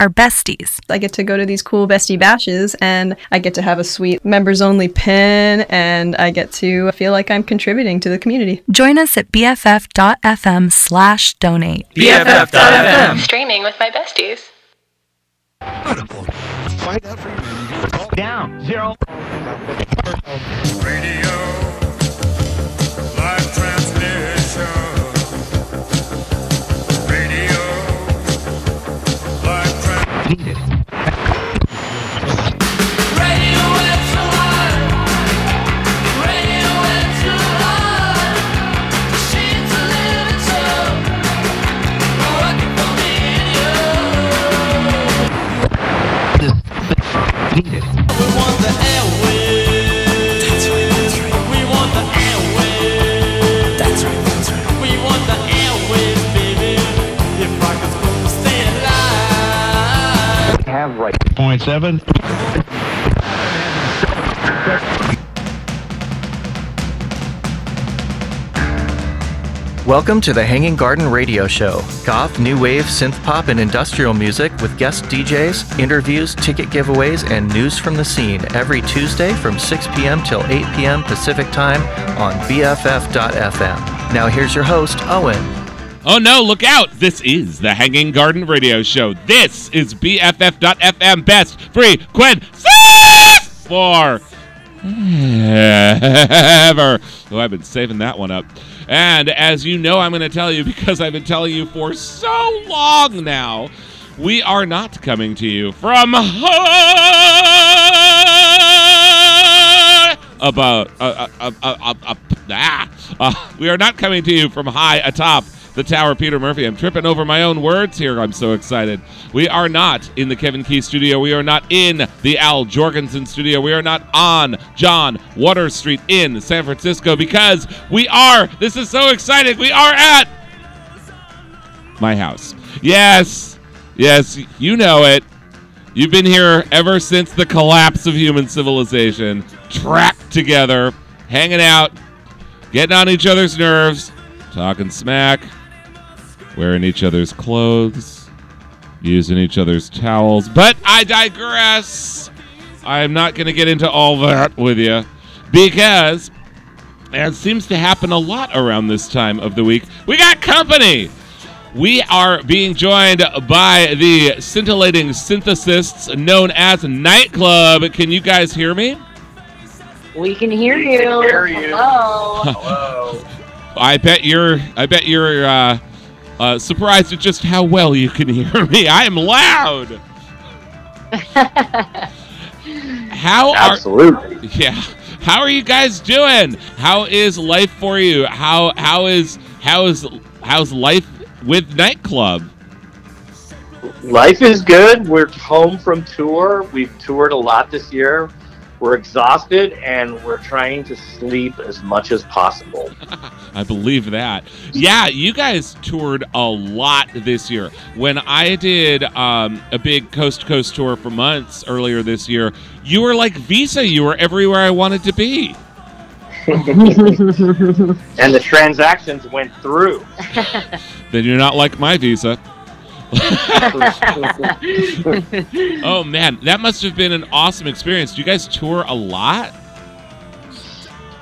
are besties. I get to go to these cool bestie bashes and I get to have a sweet members only pin and I get to feel like I'm contributing to the community. Join us at bff.fm slash donate. BFF.fm. Streaming with my besties. Find out for you. Down. Zero. Radio. líderes. Welcome to the Hanging Garden Radio Show. Goth, new wave, synth pop, and industrial music with guest DJs, interviews, ticket giveaways, and news from the scene every Tuesday from 6 p.m. till 8 p.m. Pacific Time on BFF.FM. Now here's your host, Owen. Oh no, look out! This is the Hanging Garden Radio Show. This is BFF.FM Best Free Quinn for ever. Oh, I've been saving that one up. And as you know, I'm going to tell you because I've been telling you for so long now, we are not coming to you from about uh, uh, uh, ah, we are not coming to you from high atop the tower, Peter Murphy. I'm tripping over my own words here. I'm so excited. We are not in the Kevin Key studio. We are not in the Al Jourgensen studio. We are not on John Water Street in San Francisco because we are, this is so exciting, we are at my house. Yes, yes, you know it. You've been here ever since the collapse of human civilization, trapped together, hanging out, getting on each other's nerves, talking smack, wearing each other's clothes, using each other's towels. But I digress. I'm not going to get into all that with you because it seems to happen a lot around this time of the week. We got company. We are being joined by the scintillating synthesists known as Night Club. Can you guys hear me? We can hear you. Hear you. Hello. Hello. I bet you're. I bet you're. Uh, uh, surprised at just how well you can hear me. I am loud. how are absolutely? Yeah. How are you guys doing? How is life for you? How how is how is how's life with Night Club? Life is good. We're home from tour. We've toured a lot this year. We're exhausted and we're trying to sleep as much as possible. I believe that. Yeah, you guys toured a lot this year. When I did um, a big coast to coast tour for months earlier this year, you were like Visa. You were everywhere I wanted to be. and the transactions went through. then you're not like my Visa. oh man, that must have been an awesome experience. Do you guys tour a lot?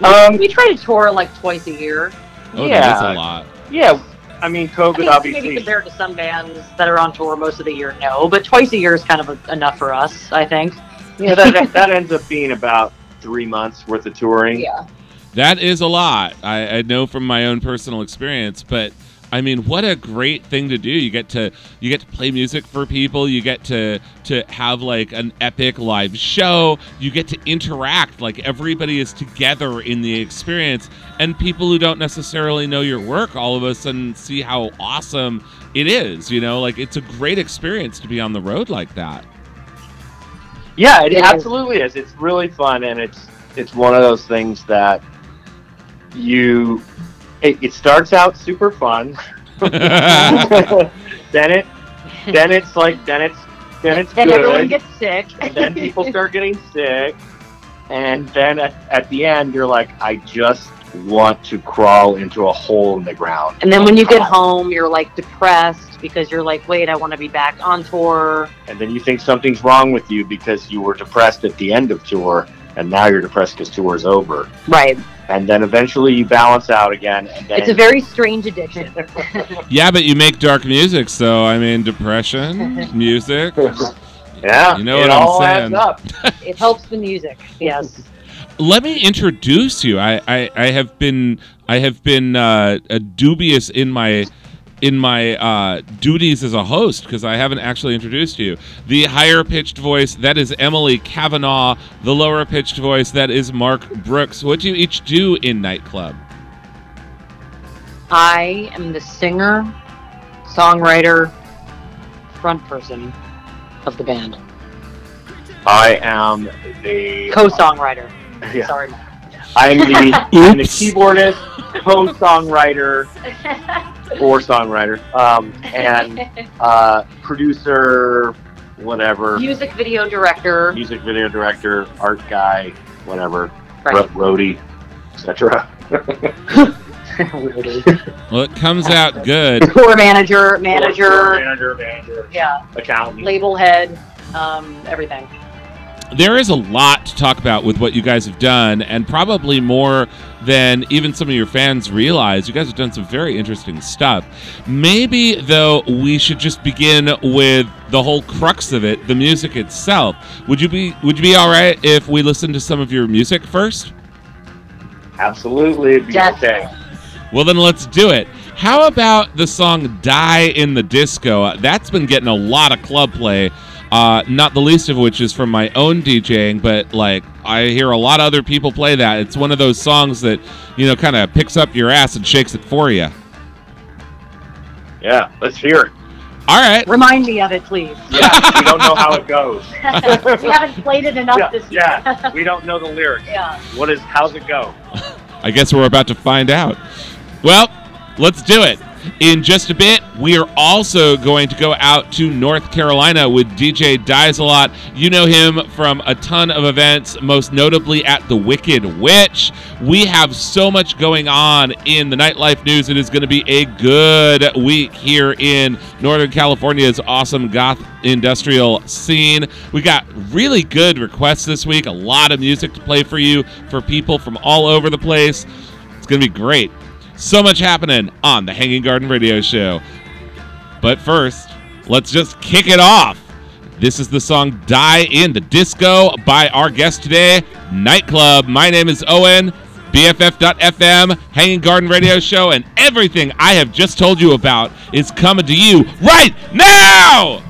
Um, we try to tour like twice a year. Oh, yeah. that's a lot. Yeah, I mean, COVID I obviously. Maybe compared to some bands that are on tour most of the year, no. But twice a year is kind of a, enough for us, I think. Yeah, that, that ends up being about three months worth of touring. Yeah. That is a lot. I, I know from my own personal experience, but I mean, what a great thing to do. You get to you get to play music for people. You get to to have like an epic live show. You get to interact like everybody is together in the experience and people who don't necessarily know your work all of a sudden see how awesome it is, you know? Like it's a great experience to be on the road like that. Yeah, it, it absolutely is. is. It's really fun and it's it's one of those things that you it, it starts out super fun. then it then it's like then it's then it's Then good. everyone gets sick. and then people start getting sick. And then at, at the end, you're like, I just want to crawl into a hole in the ground. And then when you get home, you're like depressed because you're like, wait, I want to be back on tour. And then you think something's wrong with you because you were depressed at the end of tour, and now you're depressed because tour's over. Right. And then eventually you balance out again. And then It's a very strange addiction. Yeah, but you make dark music, so I mean, depression, music. yeah, You know it what I'm all saying. adds up. it helps the music. Yes. Let me introduce you. I, I, I have been I have been uh, uh, dubious in my in my uh, duties as a host because I haven't actually introduced you. The higher pitched voice that is Emily Kavanaugh. The lower pitched voice that is Mark Brooks. What do you each do in Night Club? I am the singer, songwriter, front person of the band. I am the Co-songwriter. Yeah. Sorry. I'm the, I'm the keyboardist, co-songwriter, or songwriter, um, and uh, producer, whatever, Music video director. music video director, art guy, whatever, Right. ro- roadie, etc. Well, it comes out good. Tour manager, manager, manager, manager, yeah, accountant. label head, um, everything. There is a lot to talk about with what you guys have done, and probably more than even some of your fans realize. You guys have done some very interesting stuff. Maybe, though, we should just begin with the whole crux of it, the music itself. Would you be Would you be all right if we listen to some of your music first? Absolutely, it'd be Yes. okay. Well, then let's do it. How about the song Die in the Disco? That's been getting a lot of club play, uh, not the least of which is from my own DJing, but like I hear a lot of other people play that. It's one of those songs that, you know, kind of picks up your ass and shakes it for you. Yeah, let's hear it. All right. Remind me of it, please. Yeah, we don't know how it goes. we haven't played it enough Yeah, this year. yeah, we don't know the lyrics. yeah. What is? How's it go? I guess we're about to find out. Well, let's do it. In just a bit, we are also going to go out to North Carolina with DJ Dies a Lot. You know him from a ton of events, most notably at the Wicked Witch. We have so much going on in the nightlife news. It is going to be a good week here in Northern California's awesome goth industrial scene. We got really good requests this week, a lot of music to play for you for people from all over the place. It's going to be great. So much happening on the Hanging Garden Radio Show. But first, let's just kick it off. This is the song Die in the Disco by our guest today, Night Club. My name is Owen, BFF.FM, Hanging Garden Radio Show, and everything I have just told you about is coming to you right now!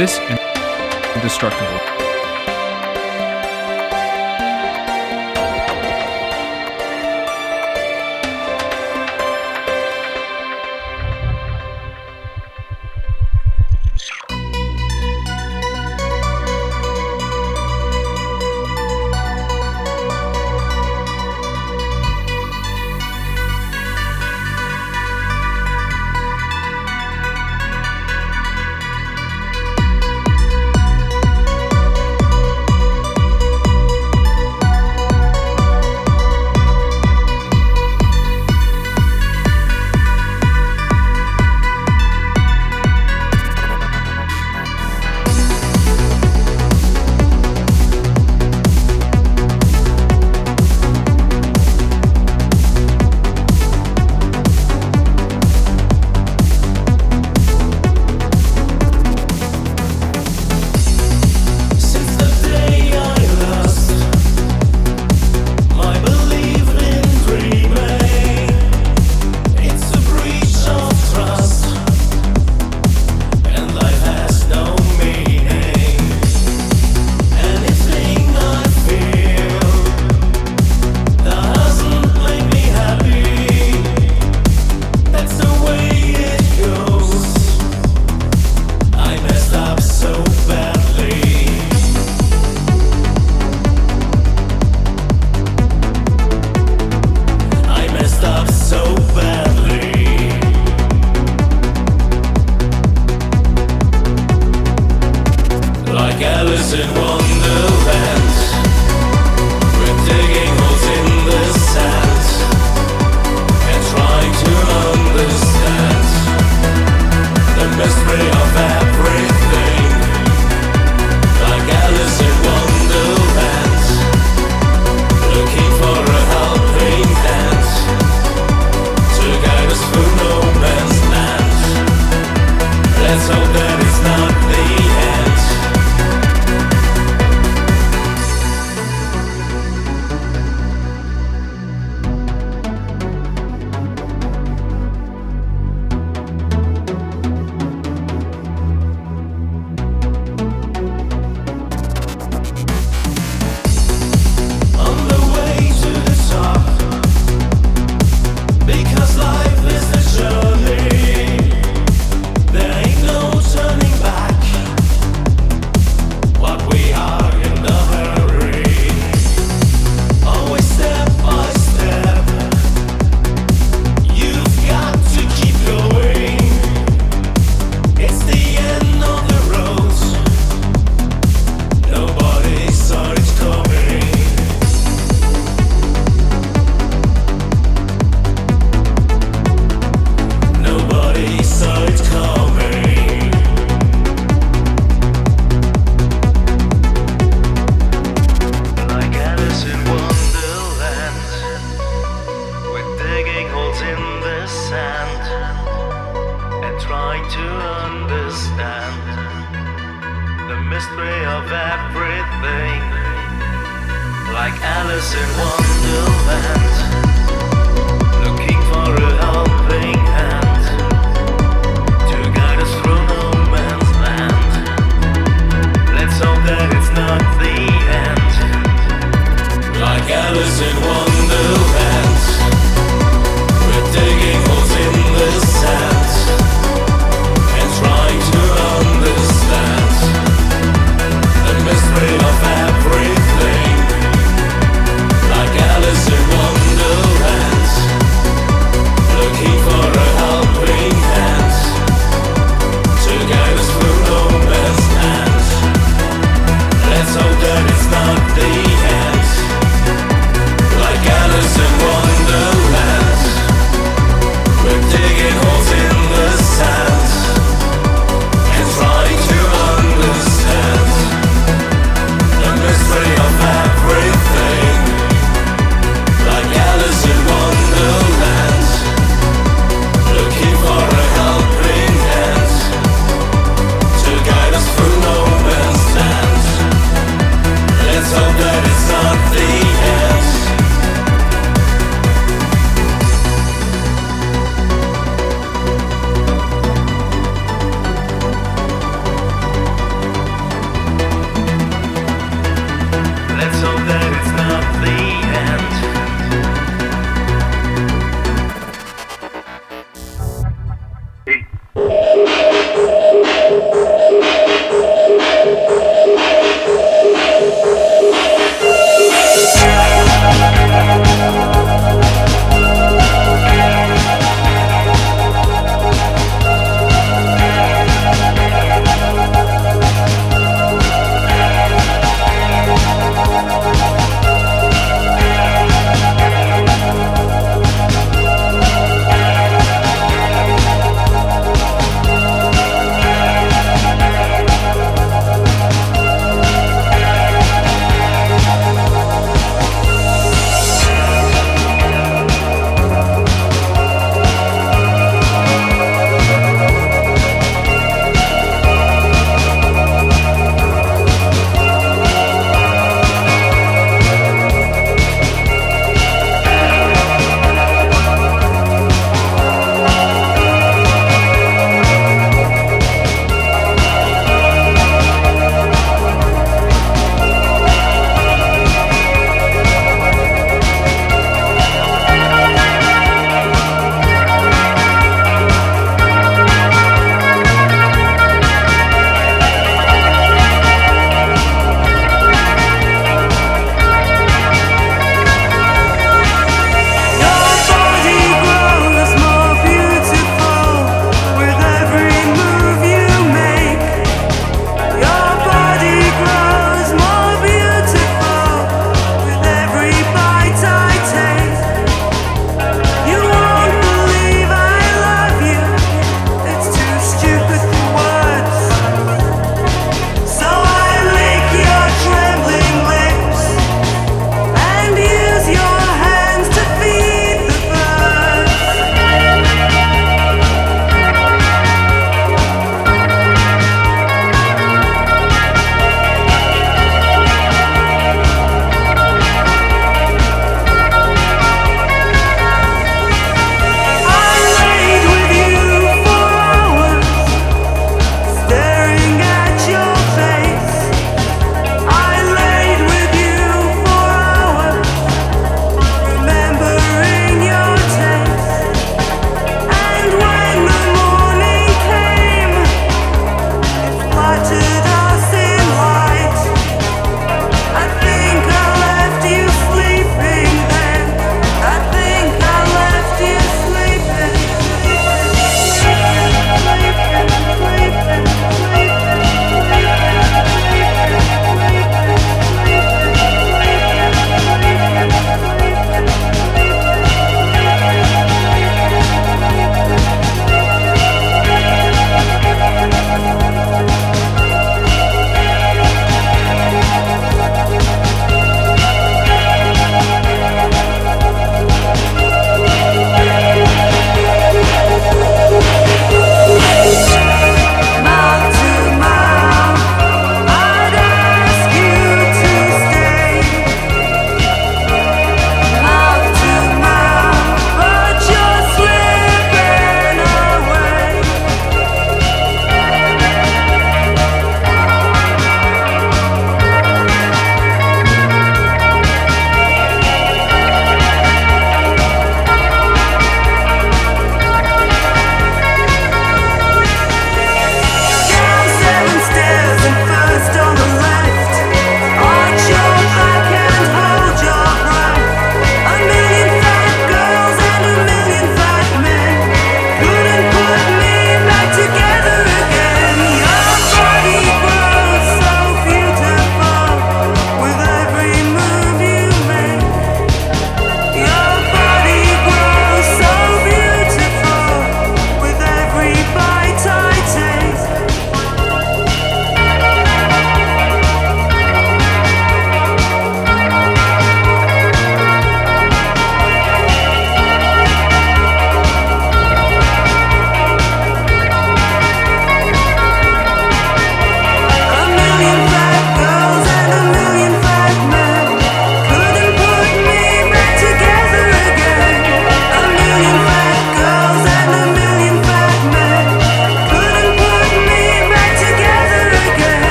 This and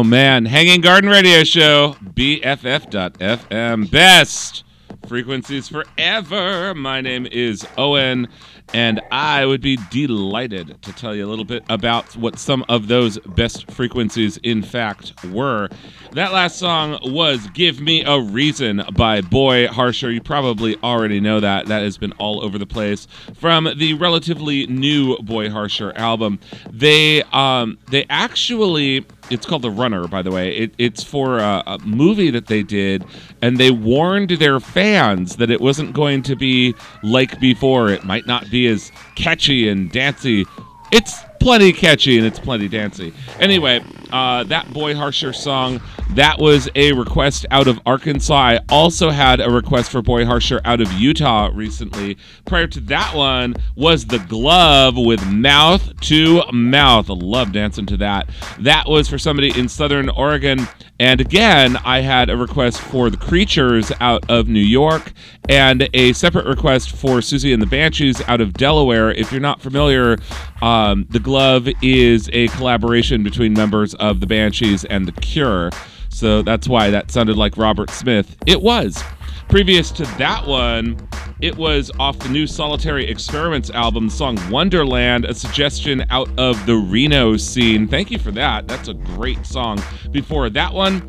Oh man, Hanging Garden Radio Show, BFF.FM, best frequencies forever. My name is Owen, and I would be delighted to tell you a little bit about what some of those best frequencies, in fact, were. That last song was Give Me a Reason by Boy Harsher. You probably already know that. That has been all over the place from the relatively new Boy Harsher album. They um they actually it's called The Runner, by the way. It, it's for a, a movie that they did, and they warned their fans that it wasn't going to be like before. It might not be as catchy and dancey. It's plenty catchy and it's plenty dancey. Anyway, uh, that Boy Harsher song, that was a request out of Arkansas. I also had a request for Boy Harsher out of Utah recently. Prior to that one was The Glove with Mouth to Mouth. Love dancing to that. That was for somebody in Southern Oregon. And again, I had a request for The Creatures out of New York and a separate request for Siouxsie and the Banshees out of Delaware. If you're not familiar, um, The Glove is a collaboration between members of the Banshees and The Cure. So that's why that sounded like Robert Smith. It was. Previous to that one, it was off the new Solitary Experiments album, the song Wonderland, a suggestion out of the Reno scene. Thank you for that. That's a great song. Before that one,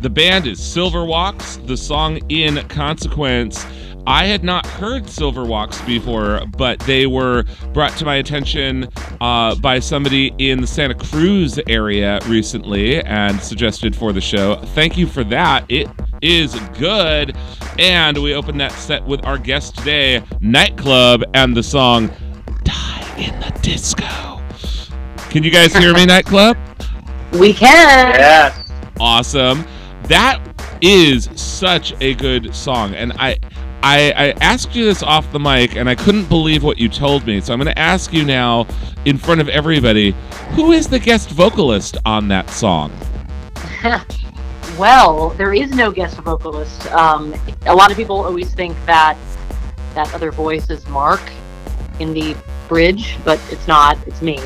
the band is *Silver Silver Walks, the song In Consequence. I had not heard Silver Walks before, but they were brought to my attention uh, by somebody in the Santa Cruz area recently and suggested for the show. Thank you for that. It is good. And we open that set with our guest today, Night Club, and the song Die in the Disco. Can you guys hear me, Night Club? We can. Yes. Awesome. That is such a good song. And I. I, I asked you this off the mic and I couldn't believe what you told me. So I'm going to ask you now, in front of everybody, who is the guest vocalist on that song? well, there is no guest vocalist. Um, a lot of people always think that that other voice is Mark in the bridge, but it's not. It's me.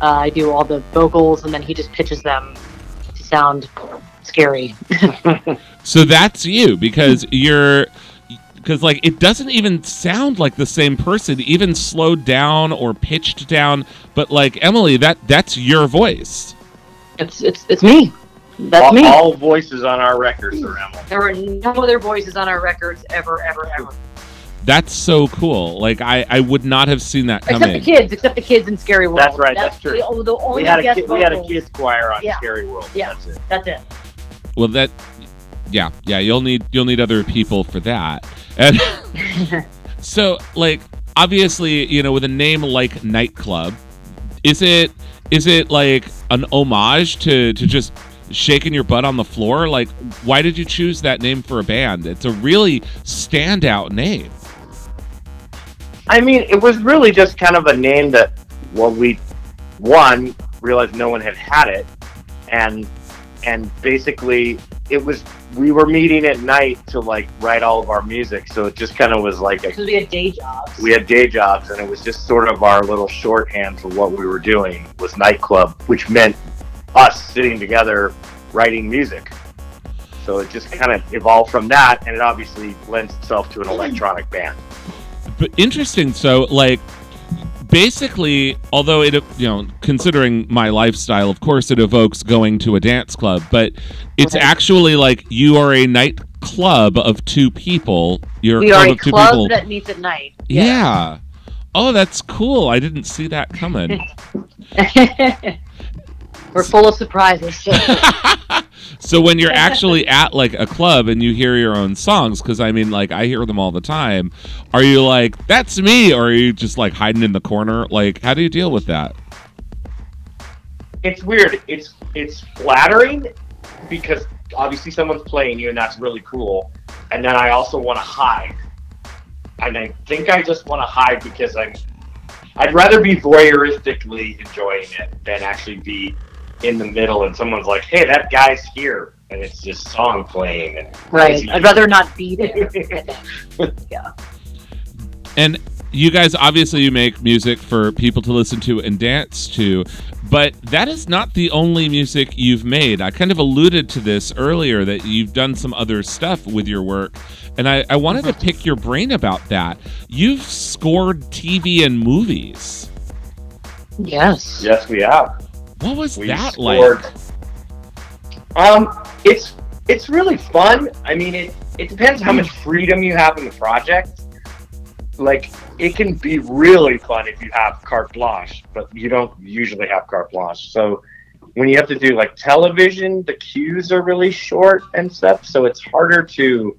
Uh, I do all the vocals and then he just pitches them to sound scary. so that's you because you're because like it doesn't even sound like the same person even slowed down or pitched down but like emily that that's your voice. It's it's it's me. That's all, me. all voices on our records are emily. There are no other voices on our records ever ever ever. That's so cool. Like i i would not have seen that coming except the kids except the kids in scary world. That's right that's, that's true. the, the only we had a guest kid, we had a kids choir on yeah. scary world. Yeah. That's it. That's it. Well that yeah yeah you'll need you'll need other people for that. And so like obviously you know with a name like nightclub is it is it like an homage to to just shaking your butt on the floor? Like why did you choose that name for a band? It's a really standout name. I mean it was really just kind of a name that well we one realized no one had had it and and basically it was we were meeting at night to like write all of our music so it just kind of was like because we had day jobs. We had day jobs and it was just sort of our little shorthand for what we were doing was nightclub which meant us sitting together writing music. So it just kind of evolved from that and it obviously lends itself to an electronic band. But interesting so like basically, although it, you know, considering my lifestyle, of course, it evokes going to a dance club, but it's okay. actually like you are a nightclub of two people. You're we a club are a of two club people. that meets at night. Yeah. yeah. Oh, that's cool. I didn't see that coming. We're full of surprises. so when you're actually at like a club and you hear your own songs, because I mean, like I hear them all the time, are you like, "That's me," or are you just like hiding in the corner? Like, how do you deal with that? It's weird. It's it's flattering because obviously someone's playing you, and that's really cool. And then I also want to hide, and I think I just want to hide because I'm. I'd rather be voyeuristically enjoying it than actually be in the middle and someone's like, "Hey, that guy's here," and it's just song playing and right. I'd rather not be there. yeah. And you guys obviously you make music for people to listen to and dance to, but that is not the only music you've made. I kind of alluded to this earlier that you've done some other stuff with your work, and I, I wanted to mm-hmm. pick your brain about that. You've scored TV and movies. Yes. Yes, we have. What was We that scored- like? Um, it's it's really fun. I mean, it it depends how much freedom you have in the project. Like, it can be really fun if you have carte blanche, but you don't usually have carte blanche. So, when you have to do like television, the cues are really short and stuff. So it's harder to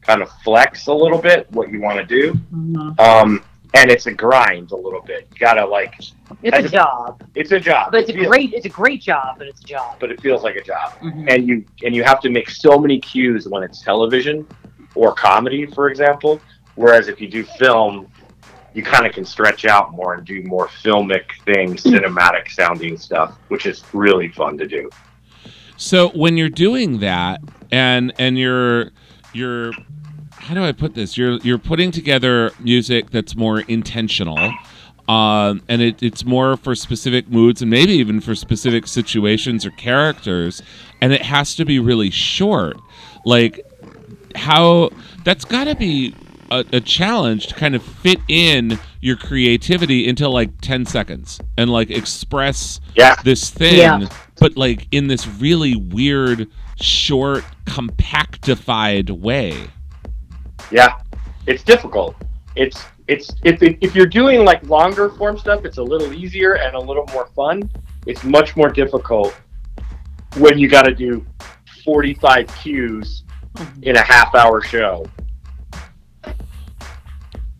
kind of flex a little bit what you want to do. Um, and it's a grind a little bit. You gotta like. It's I a just- job, It's a job. but it's a feels- great it's a great job, but it's a job. but it feels like a job. Mhm. And you and you have to make so many cues when it's television or comedy, for example. Whereas if you do film, you kind of can stretch out more and do more filmic things, cinematic sounding stuff, which is really fun to do. So when you're doing that, and and you're you're how do I put this? You're you're putting together music that's more intentional, um, and it, it's more for specific moods and maybe even for specific situations or characters, and it has to be really short. Like how that's got to be a, a challenge to kind of fit in your creativity into like 10 seconds and like express Yeah. this thing Yeah. but like in this really weird short compactified way Yeah, it's difficult. It's it's if if you're doing like longer form stuff, it's a little easier and a little more fun. It's much more difficult when you got to do 45 cues in a half hour show.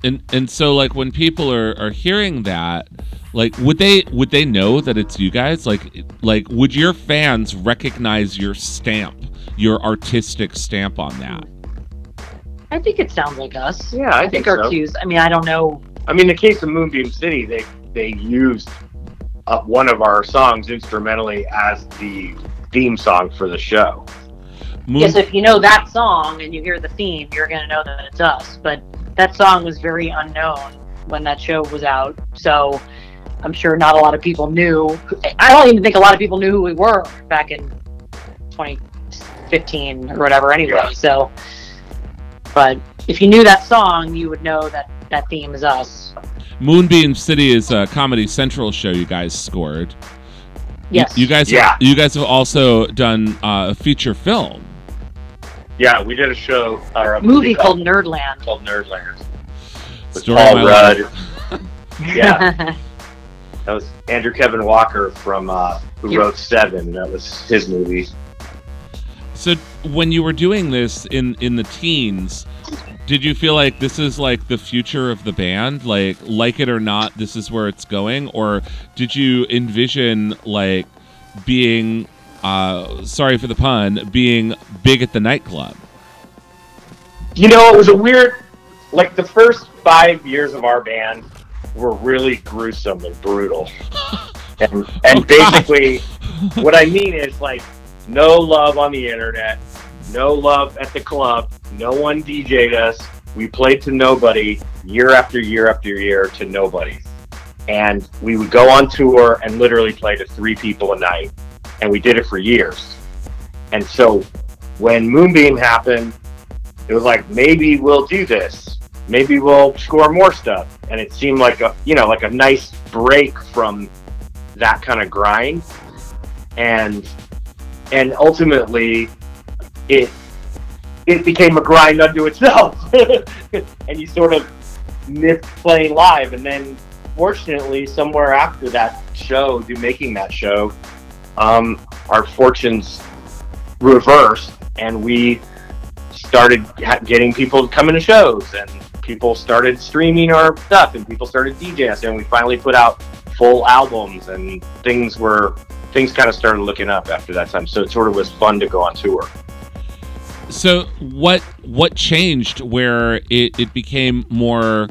and and so like when people are are hearing that like would they would they know that it's you guys like like would your fans recognize your stamp your artistic stamp on that I think it sounds like us. Yeah, I think our so. cues. I mean, I don't know. I mean, in the case of Moonbeam City, they they used uh, one of our songs instrumentally as the theme song for the show. Moon- Yes, if you know that song and you hear the theme, you're gonna know that it's us. But that song was very unknown when that show was out, so I'm sure not a lot of people knew. I don't even think a lot of people knew who we were back in 2015 or whatever. Anyway, Yeah. so. But if you knew that song, you would know that that theme is us. moonbeam city is a comedy central show you guys scored You- Yes. you, guys Yeah. you guys have also done uh, a feature film Yeah, we did a show or a movie called Nerdland. called Nerdland with Story Paul Rudd. Yeah, that was Andrew Kevin Walker from uh, who Yeah. wrote Seven. That was his movie. So when you were doing this in in the teens, did you feel like this is like the future of the band? Like like it or not, this is where it's going or did you envision like being uh sorry for the pun, being big at the nightclub? You know, it was a weird. Like the first five years of our band were really gruesome and brutal, and and Oh, basically, what I mean is like no love on the internet, no love at the club, no one DJ'd us. We played to nobody year after year after year to nobody, and we would go on tour and literally play to three people a night, and we did it for years. And so, when Moonbeam happened, it was like maybe we'll do this. Maybe we'll score more stuff. And it seemed like a you know like a nice break from that kind of grind. And and ultimately it it became a grind unto itself. And you sort of missed playing live. And then fortunately somewhere after that show do making that show um our fortunes reversed and we started getting people to come into shows. And people started streaming our stuff and people started DJing and we finally put out full albums and things were things kind of started looking up after that time so it sort of was fun to go on tour So what what changed where it, it became more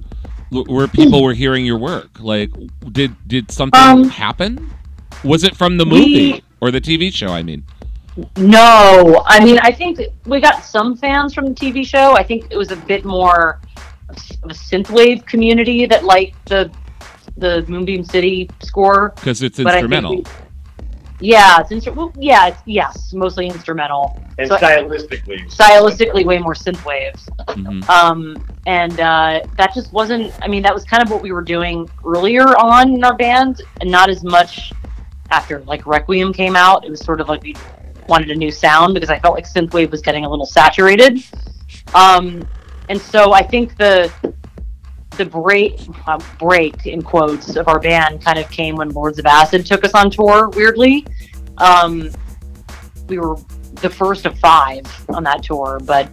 where people were hearing your work? Like did did something Um, happen? Was it from the we- movie or the TV show, I mean? No, I mean, I think we got some fans from the TV show. I think it was a bit more of a synthwave community that liked the the Moonbeam City score. Because it's But I think instrumental. we- Yeah, it's instru- well, yeah, it's, yes, mostly instrumental. And So- stylistically. stylistically way more synth waves. Mhm. Um, and uh, that just wasn't. I mean, that was kind of what we were doing earlier on in our band, and not as much after like Requiem came out. It was sort of like we wanted a new sound because I felt like synthwave was getting a little saturated. Um, and so I think the the break uh, break in quotes of our band kind of came when Lords of Acid took us on tour. Weirdly, um, we were the first of five on that tour, but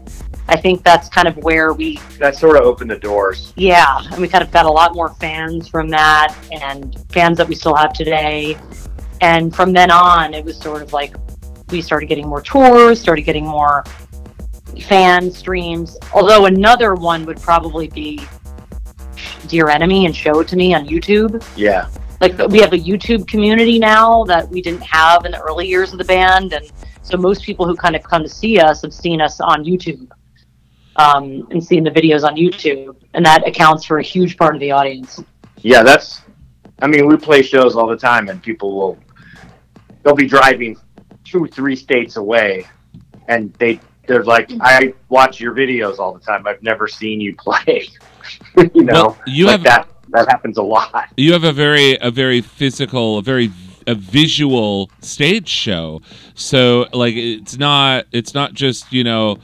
I think that's kind of where we That sort of opened the doors. yeah, and we kind of got a lot more fans from that, and fans that we still have today. And from then on, it was sort of like we started getting more tours, started getting more fan streams. Although another one would probably be Dear Enemy and Show It to Me on YouTube. Yeah. Like we have a YouTube community now that we didn't have in the early years of the band, and so most people who kind of come to see us have seen us on YouTube um, and seen the videos on YouTube, and that accounts for a huge part of the audience. Yeah, that's. I mean, we play shows all the time, and people will. They'll be driving two, three states away, and they they're like, "I watch your videos all the time. I've never seen you play." you know, Well, you like have- that. That happens a lot. You have a very a very physical, a very a visual stage show. So like it's not it's not just you know.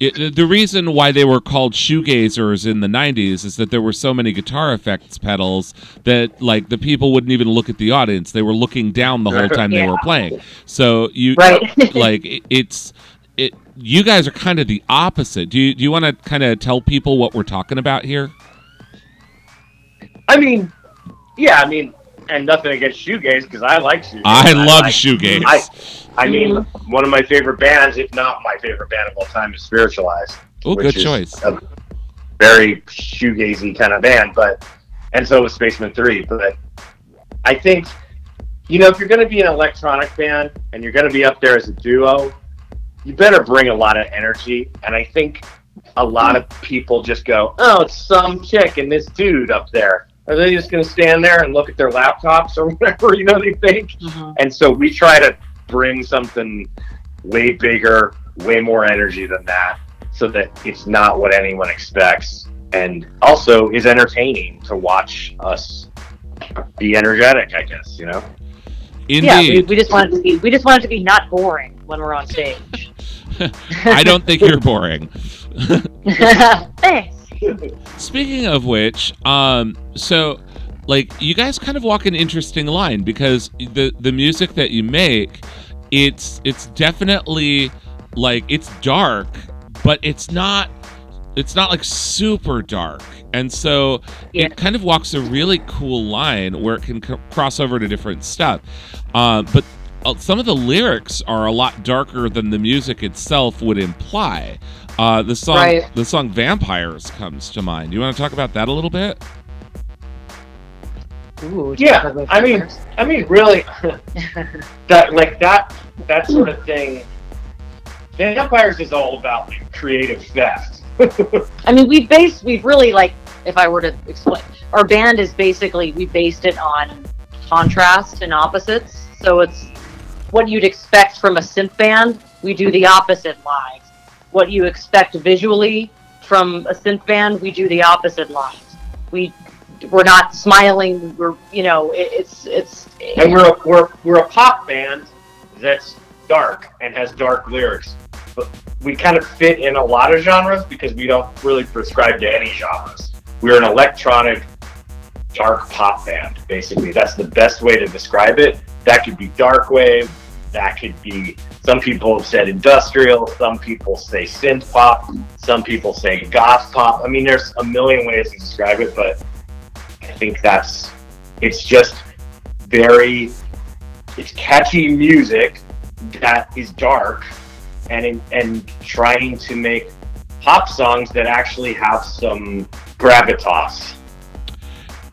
It, the reason why they were called shoegazers in the 90s is that there were so many guitar effects pedals that like the people wouldn't even look at the audience they were looking down the whole time they were playing so you Right. like it, it's it you guys are kind of the opposite do you do you want to kind of tell people what we're talking about here I mean, yeah, I mean, and nothing against shoegaze because I like shoegaze. I love like- shoegaze. I, I mean, one of my favorite bands, if not my favorite band of all time, is Spiritualized. Oh, good choice. A very shoegazy kind of band, but and so was Spacemen Three. But I think, you know, if you're going to be an electronic band and you're going to be up there as a duo, you better bring a lot of energy. And I think a lot of people just go, "Oh, it's some chick and this dude up there." Are they just going to stand there and look at their laptops or whatever you know they think? Mm-hmm. And so we try to bring something way bigger, way more energy than that, so that it's not what anyone expects, and also is entertaining to watch us be energetic. I guess you know. Indeed. Yeah, we, we just wanted to be we just wanted to be not boring when we're on stage. I don't think you're boring. Thanks. Speaking of which, um, so like you guys kind of walk an interesting line because the the music that you make, it's it's definitely like it's dark, but it's not it's not like super dark. And so it kind of walks a really cool line where it can c- cross over to different stuff. Uh, but some of the lyrics are a lot darker than the music itself would imply. Uh, the song, Right. the song "Vampires" comes to mind. You want to talk about that a little bit? Ooh, Yeah, I mean, I mean, really, that like that that sort of thing. Vampires is all about like, creative theft. I mean, we've based, we've really like, if I were to explain, our band is basically, we based it on contrast and opposites. So it's what you'd expect from a synth band, we do the opposite live. What you expect visually from a synth band, we do the opposite live. We, we're not smiling. We're, you know, it, it's, it's, and we're a, we're we're a pop band that's dark and has dark lyrics, but we kind of fit in a lot of genres because we don't really prescribe to any genres. We're an electronic dark pop band, basically. That's the best way to describe it. That could be dark wave. That could be. Some people have said industrial. Some people say synth pop. Some people say goth pop. I mean, there's a million ways to describe it, but I think that's. It's just very. It's catchy music that is dark, and and trying to make pop songs that actually have some gravitas.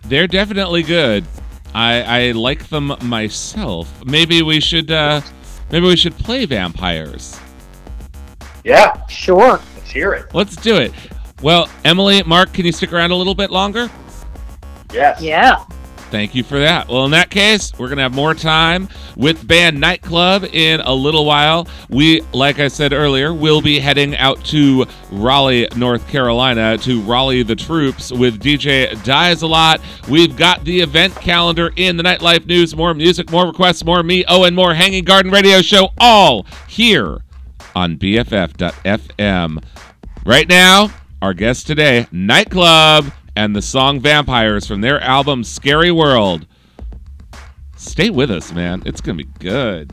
They're definitely good. I I like them myself. Maybe we should uh, maybe we should play vampires. Yeah, sure. Let's hear it. Let's do it. Well, Emily, Mark, can you stick around a little bit longer? Yes. Yeah. Thank you for that. Well, in that case, we're going to have more time with Band Night Club in a little while. We, like I said earlier, will be heading out to Raleigh, North Carolina to Raleigh the Troops with DJ Dies a Lot. We've got the event calendar in the Nightlife News, more music, more requests, more me, oh, and more Hanging Garden Radio Show, all here on BFF.FM. Right now, our guest today, Night Club and the song Vampires from their album Scary World. Stay with us, man. It's going to be good.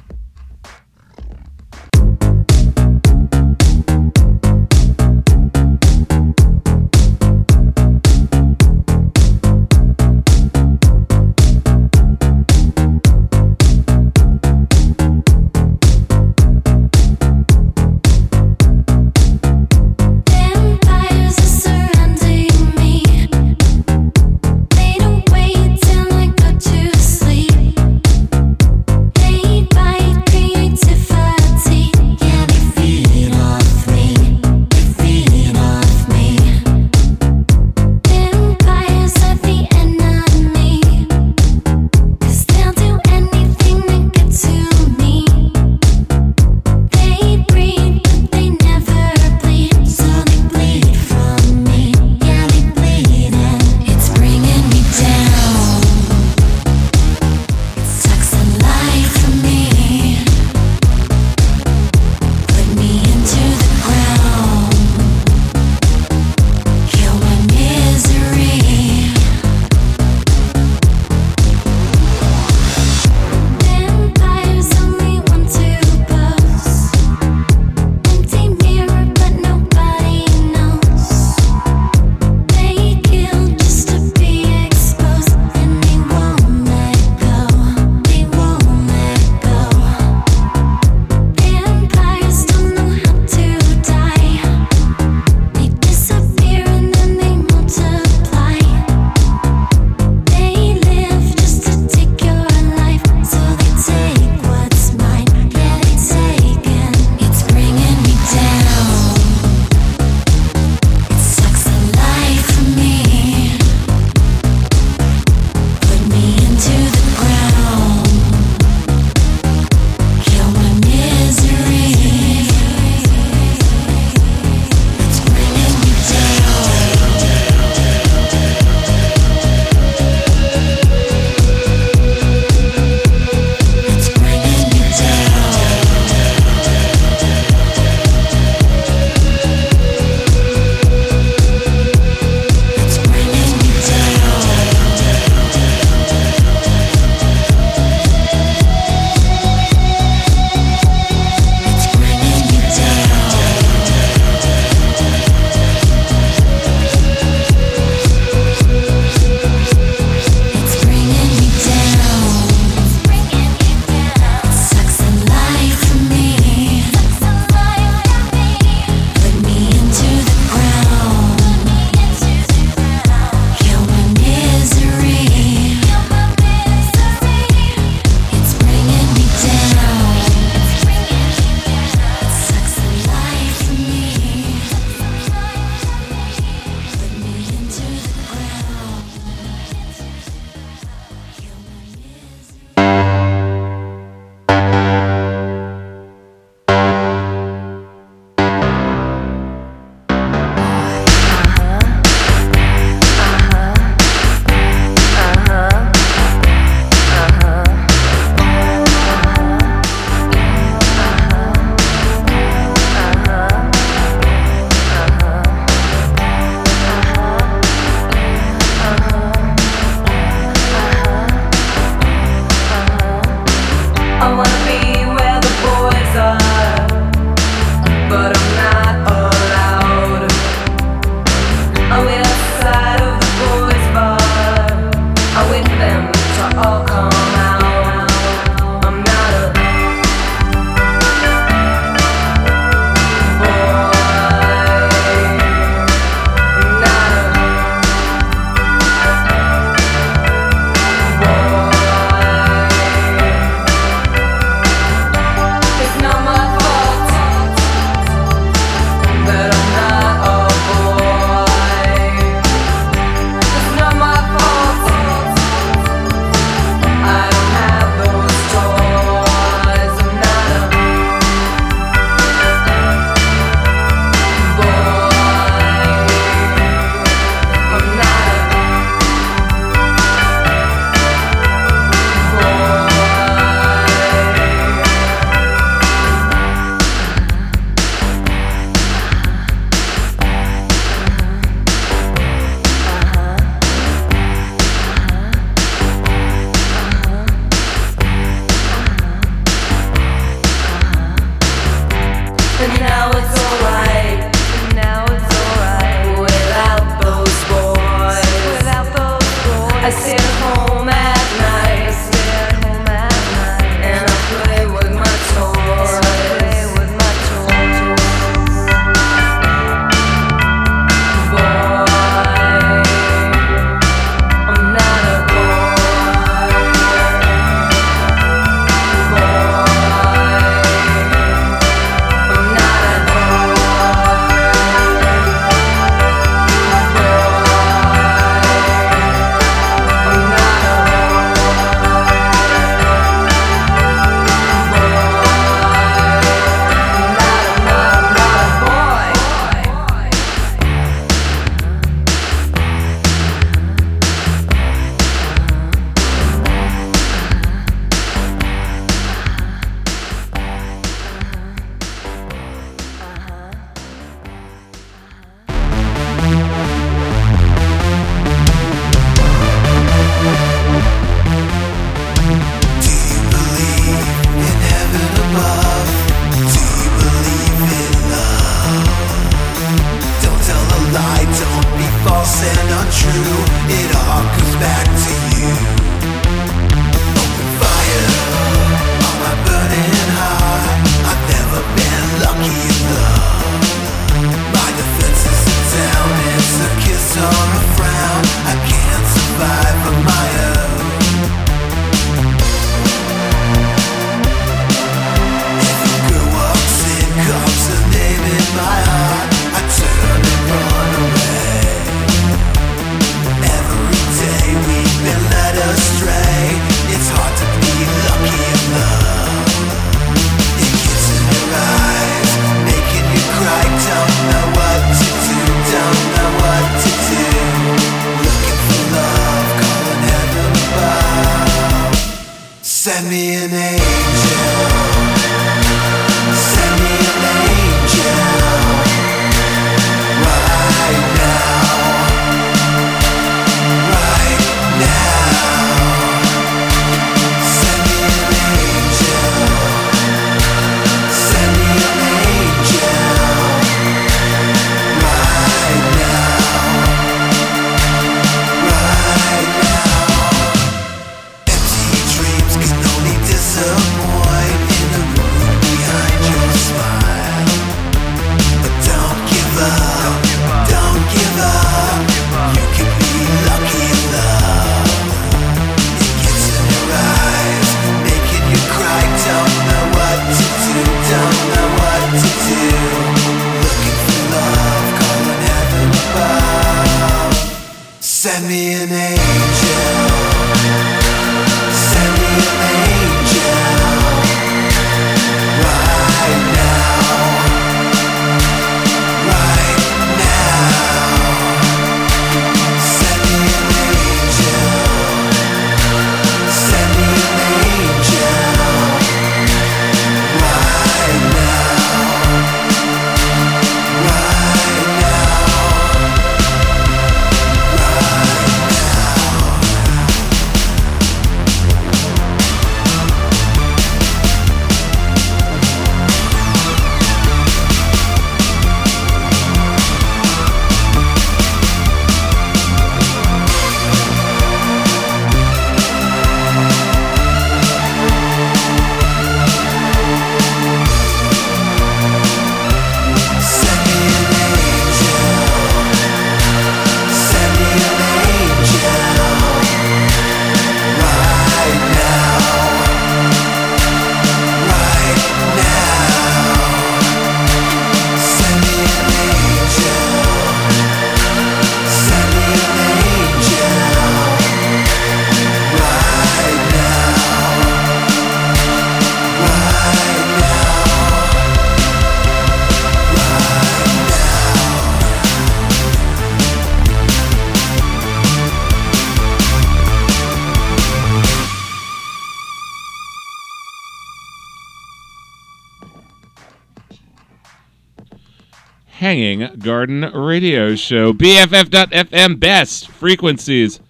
Hanging Garden Radio Show. BFF.FM best frequencies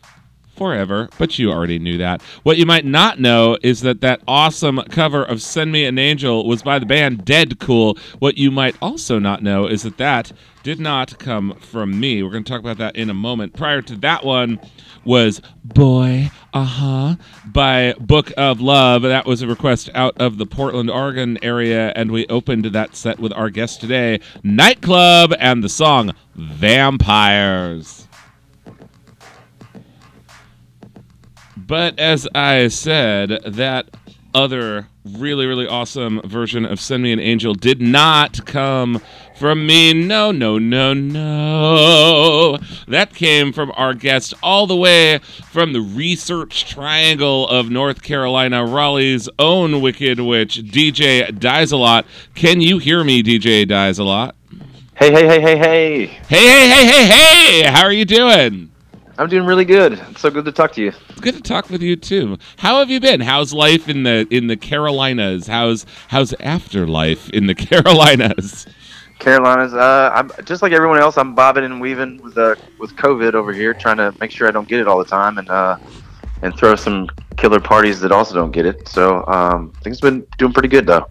forever, but you already knew that. What you might not know is that that awesome cover of Send Me an Angel was by the band Dead Cool. What you might also not know is that that did not come from me. We're going to talk about that in a moment. Prior to that one was Boy, uh huh, by Book of Love. That was a request out of the Portland, Oregon area, and we opened that set with our guest today, Night Club, and the song Vampires. But as I said, that other really, really awesome version of Send Me an Angel did not come from me. No, no, no, no. That came from our guest all the way from the Research Triangle of North Carolina, Raleigh's own Wicked Witch, DJ Dies a Lot. Can you hear me, DJ Dies a Lot? Hey, hey, hey, hey, hey. Hey, hey, hey, hey, hey! How are you doing? I'm doing really good. It's so good to talk to you. It's good to talk with you too. How have you been? How's life in the in the Carolinas? How's how's afterlife in the Carolinas? Carolinas, uh, I'm just like everyone else. I'm bobbing and weaving with uh, with COVID over here, trying to make sure I don't get it all the time, and uh, and throw some killer parties that also don't get it. So um, things have been doing pretty good though.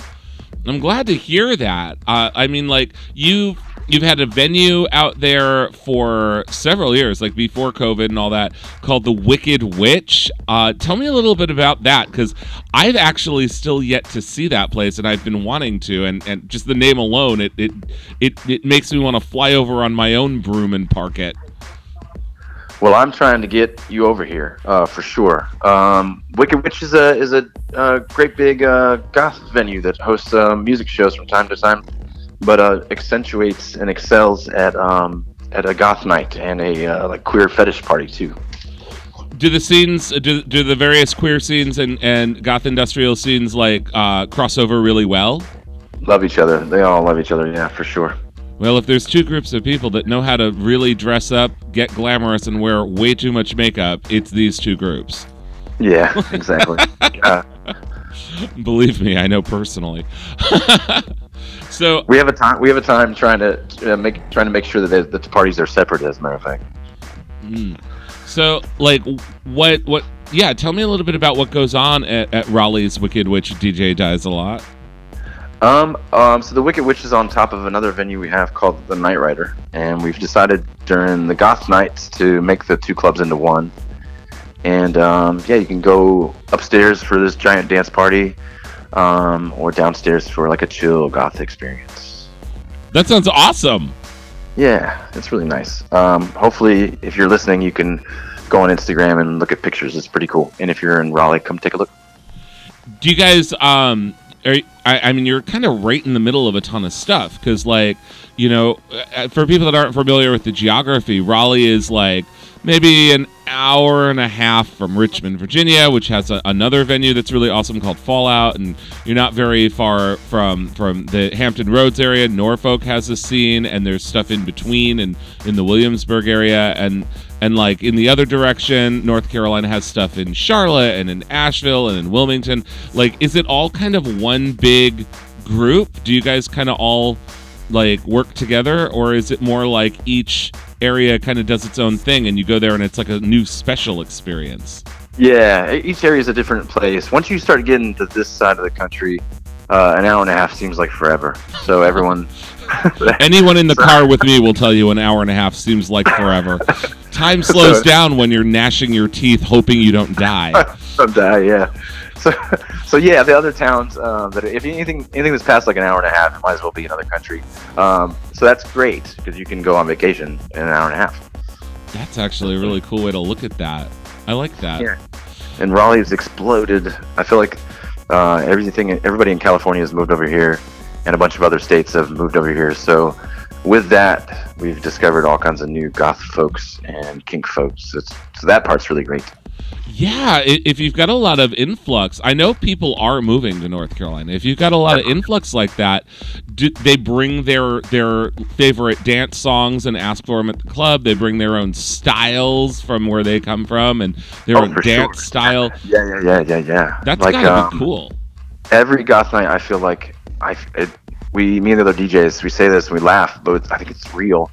I'm glad to hear that. Uh, I mean, like you you've had a venue out there for several years, like before COVID and all that, called the Wicked Witch. Uh, tell me a little bit about that, because I've actually still yet to see that place, and I've been wanting to. And, and just the name alone, it it it, it makes me want to fly over on my own broom and park it. Well, I'm trying to get you over here uh, for sure. Um, Wicked Witch is a is a, uh great big uh, goth venue that hosts uh, music shows from time to time, but uh, accentuates and excels at um, at a goth night and a uh, like queer fetish party too. Do the scenes, do, do the various queer scenes and, and goth industrial scenes like uh, cross over really well? Love each other. They all love each other. Yeah, for sure. Well, if there's two groups of people that know how to really dress up, get glamorous, and wear way too much makeup, it's these two groups. Yeah, exactly. uh, Believe me, I know personally. so we have a time. We have a time trying to uh, make trying to make sure that, that the parties are separate. As a matter of fact. Mm. So, like, what, what? Yeah, tell me a little bit about what goes on at, at Raleigh's Wicked Witch DJ Dies a Lot. Um, um, so the Wicked Witch is on top of another venue we have called the Night Rider, and we've decided during the Goth nights to make the two clubs into one. And um, yeah, you can go upstairs for this giant dance party, um, or downstairs for like a chill goth experience. That sounds awesome. Yeah, it's really nice. Um, hopefully, if you're listening, you can go on Instagram and look at pictures. It's pretty cool. And if you're in Raleigh, come take a look. Do you guys? Um, are, I, I mean, you're kind of right in the middle of a ton of stuff because, like, you know, uh, for people that aren't familiar with the geography, Raleigh is like maybe an hour and a half from Richmond, Virginia, which has a, another venue that's really awesome called Fallout, and you're not very far from from the Hampton Roads area. Norfolk has a scene, and there's stuff in between, and in the Williamsburg area, and and like in the other direction, North Carolina has stuff in Charlotte and in Asheville and in Wilmington. Like, is it all kind of one big group? Do you guys kind of all like work together, or is it more like each area kind of does its own thing and you go there and it's like a new special experience? Yeah, each area is a different place. Once you start getting to this side of the country, uh, an hour and a half seems like forever. So everyone, Anyone in the car with me will tell you an hour and a half seems like forever. Time slows down when you're gnashing your teeth, hoping you don't die. someday, yeah. So, so yeah, the other towns um, that if anything anything that's past like an hour and a half, it might as well be another country. Um, so that's great because you can go on vacation in an hour and a half. That's actually a really cool way to look at that. I like that. Yeah. And Raleigh's exploded. I feel like uh, everything, everybody in California has moved over here, and a bunch of other states have moved over here. So, with that, we've discovered all kinds of new goth folks and kink folks. It's, so that part's really great. Yeah, if you've got a lot of influx, I know people are moving to North Carolina. If you've got a lot of influx like that, do they bring their their favorite dance songs and ask for them at the club? They bring their own styles from where they come from and their Oh, own dance sure. style. Yeah, yeah, yeah, yeah, yeah. That's Like, gotta um, be cool. every goth night i feel like i it, we me and the other djs we say this and we laugh but i think it's real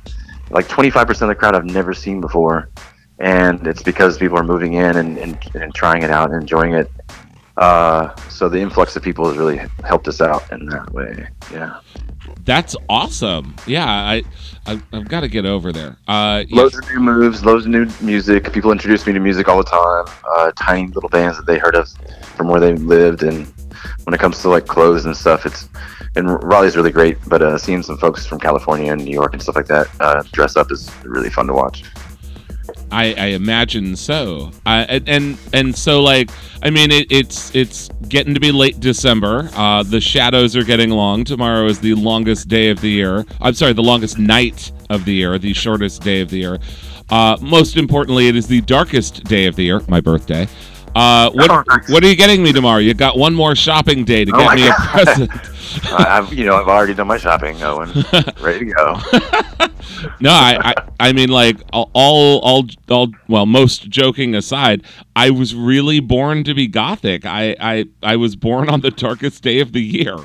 like 25% of the crowd i've never seen before and it's because people are moving in and, and, and trying it out and enjoying it. Uh, so the influx of people has really helped us out in that way. Yeah. That's awesome. Yeah, I, I I've got to get over there. Uh, loads of new moves loads of new music. People introduce me to music all the time. Uh, tiny little bands that they heard of from where they lived. And when it comes to like clothes and stuff it's and raleigh's really great but uh, seeing some folks from california and new york and stuff like that uh, dress up is really fun to watch I, I imagine so. And, and and so like I mean it, it's it's getting to be late December. Uh, the shadows are getting long. Tomorrow is the longest day of the year. I'm sorry, the longest night of the year, the shortest day of the year. Uh, most importantly, it is the darkest day of the year, my birthday. Uh, what what are you getting me tomorrow? You got one more shopping day to Oh get me a present. I've you know I've already done my shopping, Owen. Ready to go. no, I, I, I mean, like all, all, all, all, well, most joking aside, I was really born to be gothic. I, I, I was born on the darkest day of the year.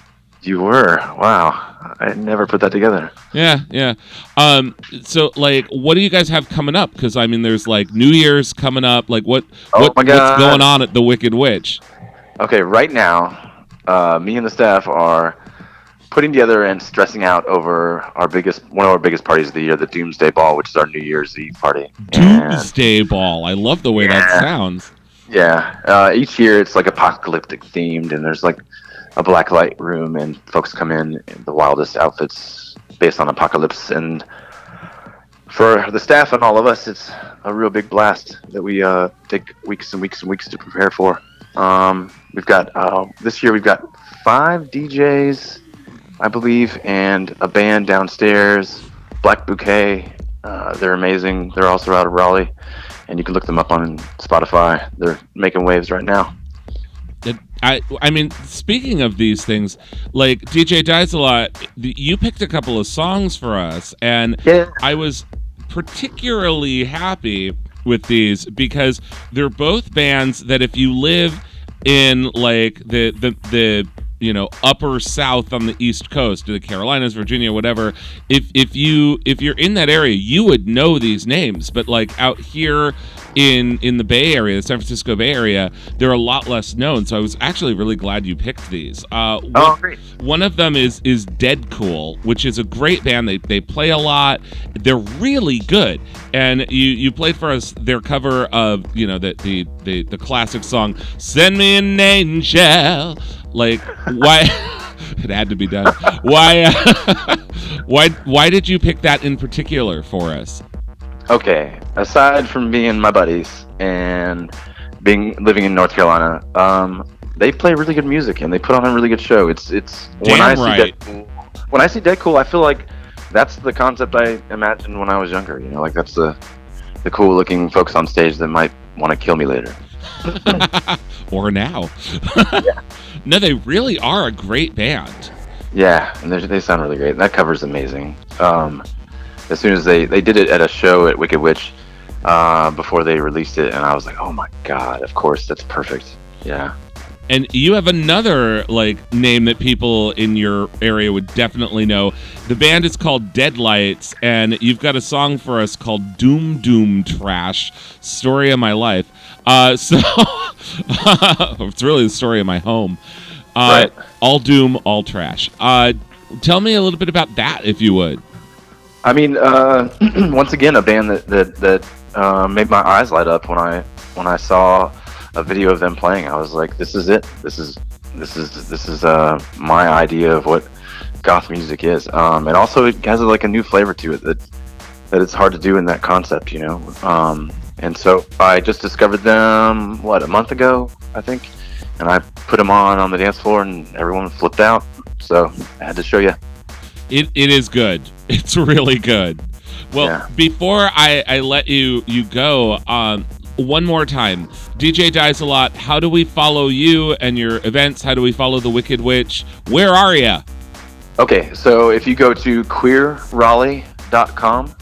You were wow. I never put that together. Yeah, yeah. Um, so like, what do you guys have coming up? Because I mean, there's like New Year's coming up. Like, what, Oh what, my what's going on at the Wicked Witch? Okay, right now, uh, me and the staff are putting together and stressing out over our biggest one of our biggest parties of the year, the Doomsday Ball, which is our New Year's Eve party. And- Doomsday Ball. I love the way that sounds. Yeah, uh, each year it's like apocalyptic themed, and there's like a black light room, and folks come in in the wildest outfits based on apocalypse. And for the staff and all of us, it's a real big blast that we uh, take weeks and weeks and weeks to prepare for. Um, we've got uh, this year we've got five DJs, I believe, and a band downstairs. Black Bouquet, uh, they're amazing. They're also out of Raleigh and you can look them up on Spotify. They're making waves right now. I I mean, speaking of these things, like DJ Dies a lot, you picked a couple of songs for us, and I was particularly happy with these because they're both bands that if you live in like the the the you know upper south on the east coast the carolinas virginia whatever if if you if you're in that area you would know these names but like out here in in the bay area the san francisco bay area they're a lot less known. So i was actually really glad you picked these. Uh Oh, one, great. one of them is is dead cool which is a great band. They they play a lot. They're really good. And you you played for us their cover of you know the the the, the classic song send me an angel. Like why it had to be done. Why uh, why why did you pick that in particular for us Okay, aside from being my buddies and being living in North Carolina, um, they play really good music and they put on a really good show. It's it's when Damn I see right. Dead, when I see Dead Cool, I feel like that's the concept I imagined when I was younger. You know, like that's the the cool looking folks on stage that might want to kill me later. or now no they really are a great band Yeah, and they they sound really great. That cover's amazing. Um, as soon as they they did it at a show at Wicked Witch uh, before they released it, and I was like, oh my god, of course, that's perfect. Yeah. And you have another like name that people in your area would definitely know. The band is called Dead Lights, and you've got a song for us called Doom Doom Trash, Story of My Life. Uh, so it's really the story of my home. Uh, Right. All doom, all trash. Uh, tell me a little bit about that, if you would. I mean, uh, once again, a band that that that uh, made my eyes light up when I when I saw a video of them playing. I was like, this is it. This is this is this is uh, my idea of what goth music is. Um, and also, it has like a new flavor to it that that it's hard to do in that concept, you know. Um, and so I just discovered them what a month ago, I think, and I put them on on the dance floor, and everyone flipped out. So I had to show you. It, it is good. It's really good. Well, before I, I let you you go, um, one more time, DJ dies a lot. How do we follow you and your events? How do we follow the Wicked Witch? Where are you? Okay, so if you go to queerraleigh.com,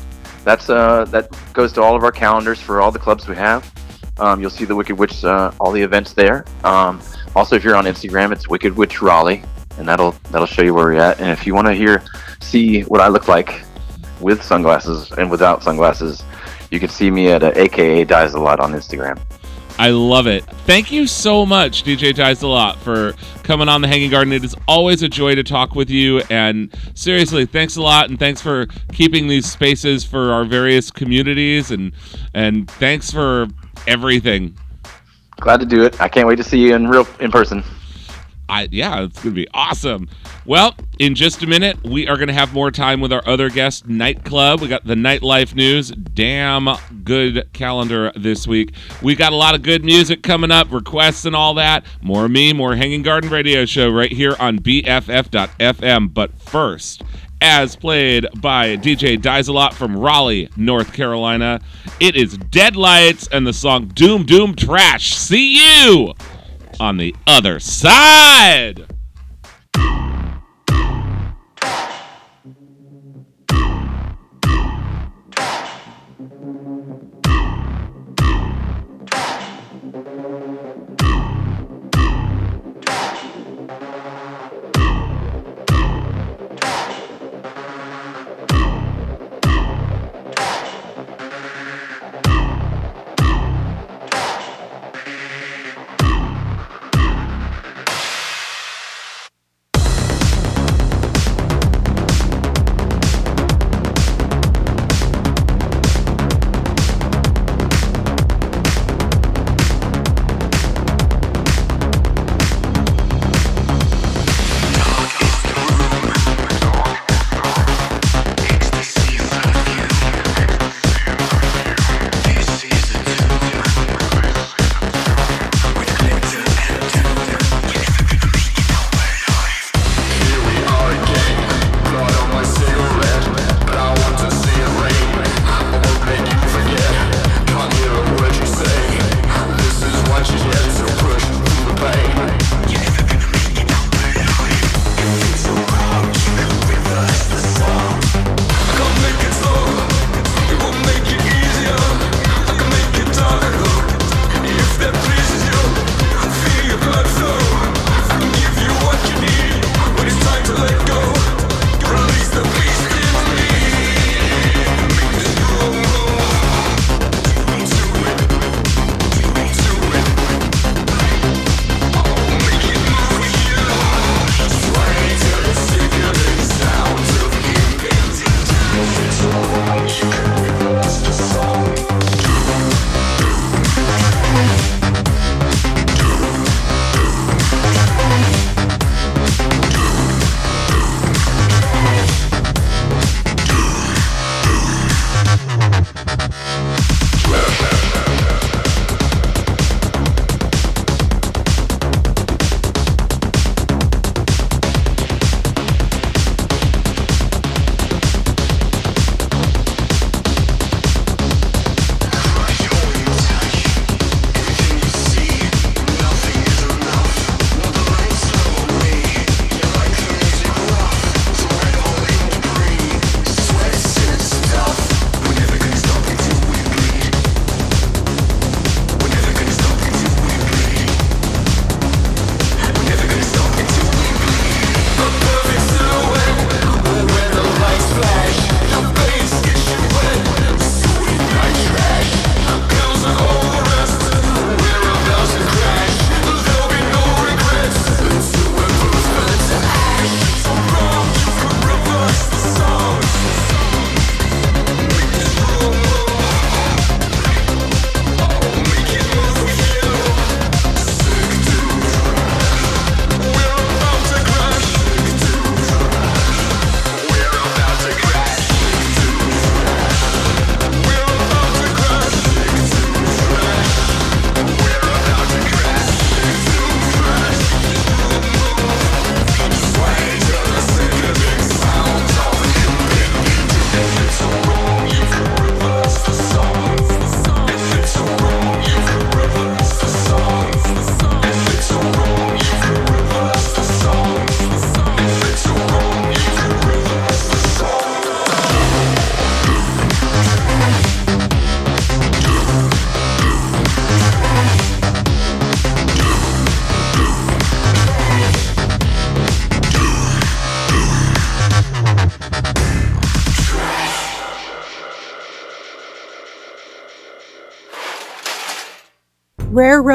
that's uh that goes to all of our calendars for all the clubs we have. Um, you'll see the Wicked Witch, uh, all the events there. Um, also, if you're on Instagram, it's Wicked Witch Raleigh, and that'll that'll show you where we're at. And if you want to hear, see what I look like with sunglasses and without sunglasses, you can see me at uh, AKA Dies a Lot on Instagram. I love it. Thank you so much, DJ Dies a lot, for coming on the Hanging Garden. It is always a joy to talk with you. And seriously, thanks a lot, and thanks for keeping these spaces for our various communities, and and thanks for everything. Glad to do it. I can't wait to see you in real in person. I yeah, it's gonna be awesome. Well, in just a minute, we are gonna have more time with our other guest, Night Club. We got the nightlife news. Damn good calendar this week. We got a lot of good music coming up, requests and all that. More me, more Hanging Garden Radio Show right here on BFF.FM. But first, as played by DJ Dies a Lot from Raleigh, North Carolina, it is Dead Lights and the song Doom Doom Trash. See you on the other side.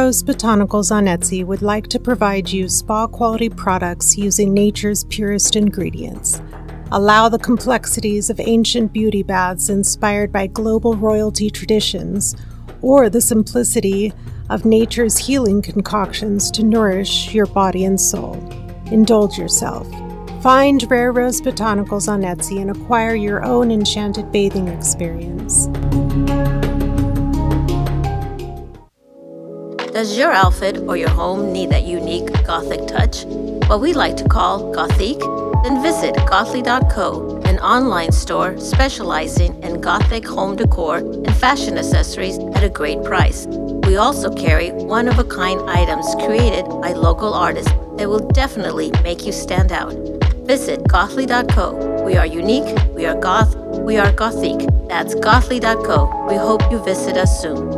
Rose Botanicals on Etsy would like to provide you spa quality products using nature's purest ingredients. Allow the complexities of ancient beauty baths inspired by global royalty traditions, or the simplicity of nature's healing concoctions to nourish your body and soul. Indulge yourself. Find Rare Rose Botanicals on Etsy and acquire your own enchanted bathing experience. Does your outfit or your home need that unique Gothic touch? What we like to call Gothique? Then visit Gothly.co, an online store specializing in Gothic home decor and fashion accessories at a great price. We also carry one of a kind items created by local artists that will definitely make you stand out. Visit Gothly.co. We are unique, we are goth, we are Gothique. That's Gothly.co. We hope you visit us soon.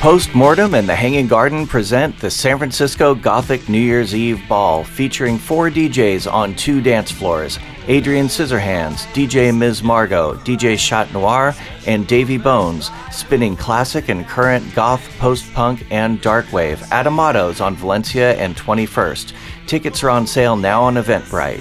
Postmortem and the Hanging Garden present the San Francisco Gothic New Year's Eve Ball featuring four DJs on two dance floors Adrian Scissorhands, DJ Ms. Margot, DJ Chat Noir, and Davy Bones, spinning classic and current goth, post punk, and dark wave at Amado's on Valencia and 21st. Tickets are on sale now on Eventbrite.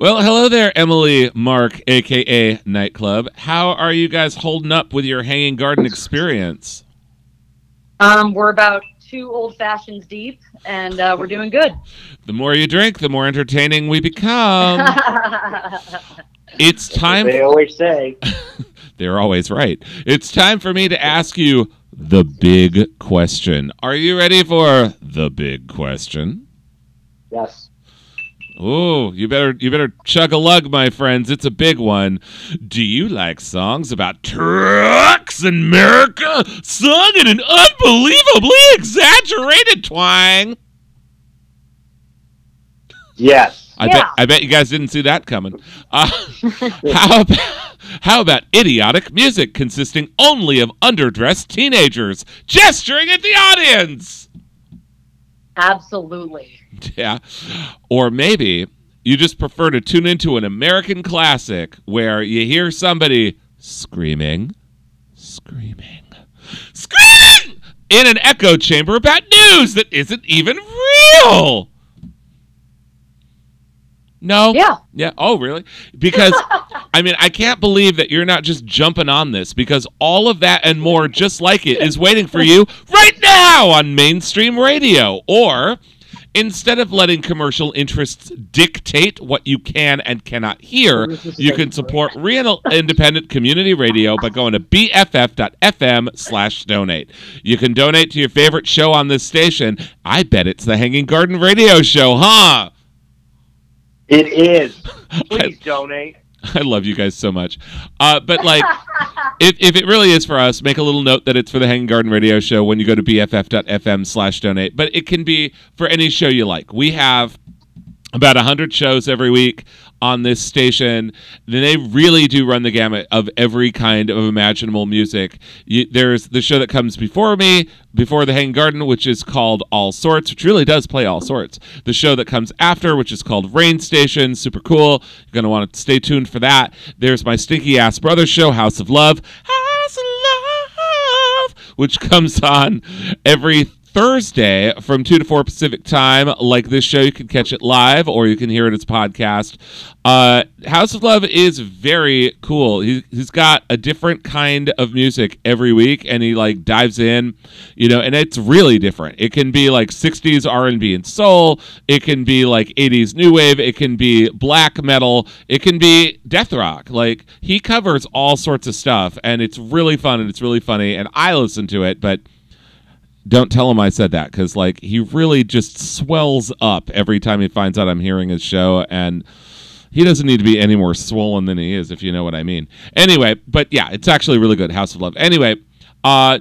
Well, hello there, Emily Mark, aka Night Club. How are you guys holding up with your hanging garden experience? Um, we're about two old fashions deep, and uh, we're doing good. The more you drink, the more entertaining we become. it's time. They always say. They're always right. It's time for me to ask you the big question. Are you ready for the big question? Yes. Oh, you better you better chug a lug, my friends. It's a big one. Do you like songs about trucks in America sung in an unbelievably exaggerated twang? Yes. I bet I bet you guys didn't see that coming. Uh, how about how about idiotic music consisting only of underdressed teenagers gesturing at the audience? Absolutely. Yeah. Or maybe you just prefer to tune into an American classic where you hear somebody screaming, screaming, screaming in an echo chamber about news that isn't even real. No. Yeah. Yeah. Oh, really? Because I mean, I can't believe that you're not just jumping on this because all of that and more just like it is waiting for you right now on mainstream radio. Or instead of letting commercial interests dictate what you can and cannot hear, you can support real independent community radio by going to bff.fm slash donate. You can donate to your favorite show on this station. I bet it's the Hanging Garden Radio Show, huh? It is. Please donate. I love you guys so much. Uh, but like, if, if it really is for us, make a little note that it's for the Hanging Garden Radio Show when you go to bff.fm slash donate. But it can be for any show you like. We have about 100 shows every week on this station. Then they really do run the gamut of every kind of imaginable music. You, there's the show that comes before me, before the Hang Garden, which is called All Sorts, which really does play all sorts. The show that comes after, which is called Rain Station, super cool. You're going to want to stay tuned for that. There's my stinky ass brother show, House of Love. House of Love, which comes on every Thursday from 2 to 4 Pacific time. Like this show, you can catch it live or you can hear it as podcast. Uh, House of Love is very cool. He, he's got a different kind of music every week and he like dives in, you know, and it's really different. It can be like 60s R&B and soul. It can be like 80s new wave. It can be black metal. It can be death rock. Like he covers all sorts of stuff and it's really fun and it's really funny and I listen to it, but don't tell him I said that because like he really just swells up every time he finds out I'm hearing his show and he doesn't need to be any more swollen than he is if you know what I mean. Anyway, but yeah, it's actually really good. House of Love. Anyway, uh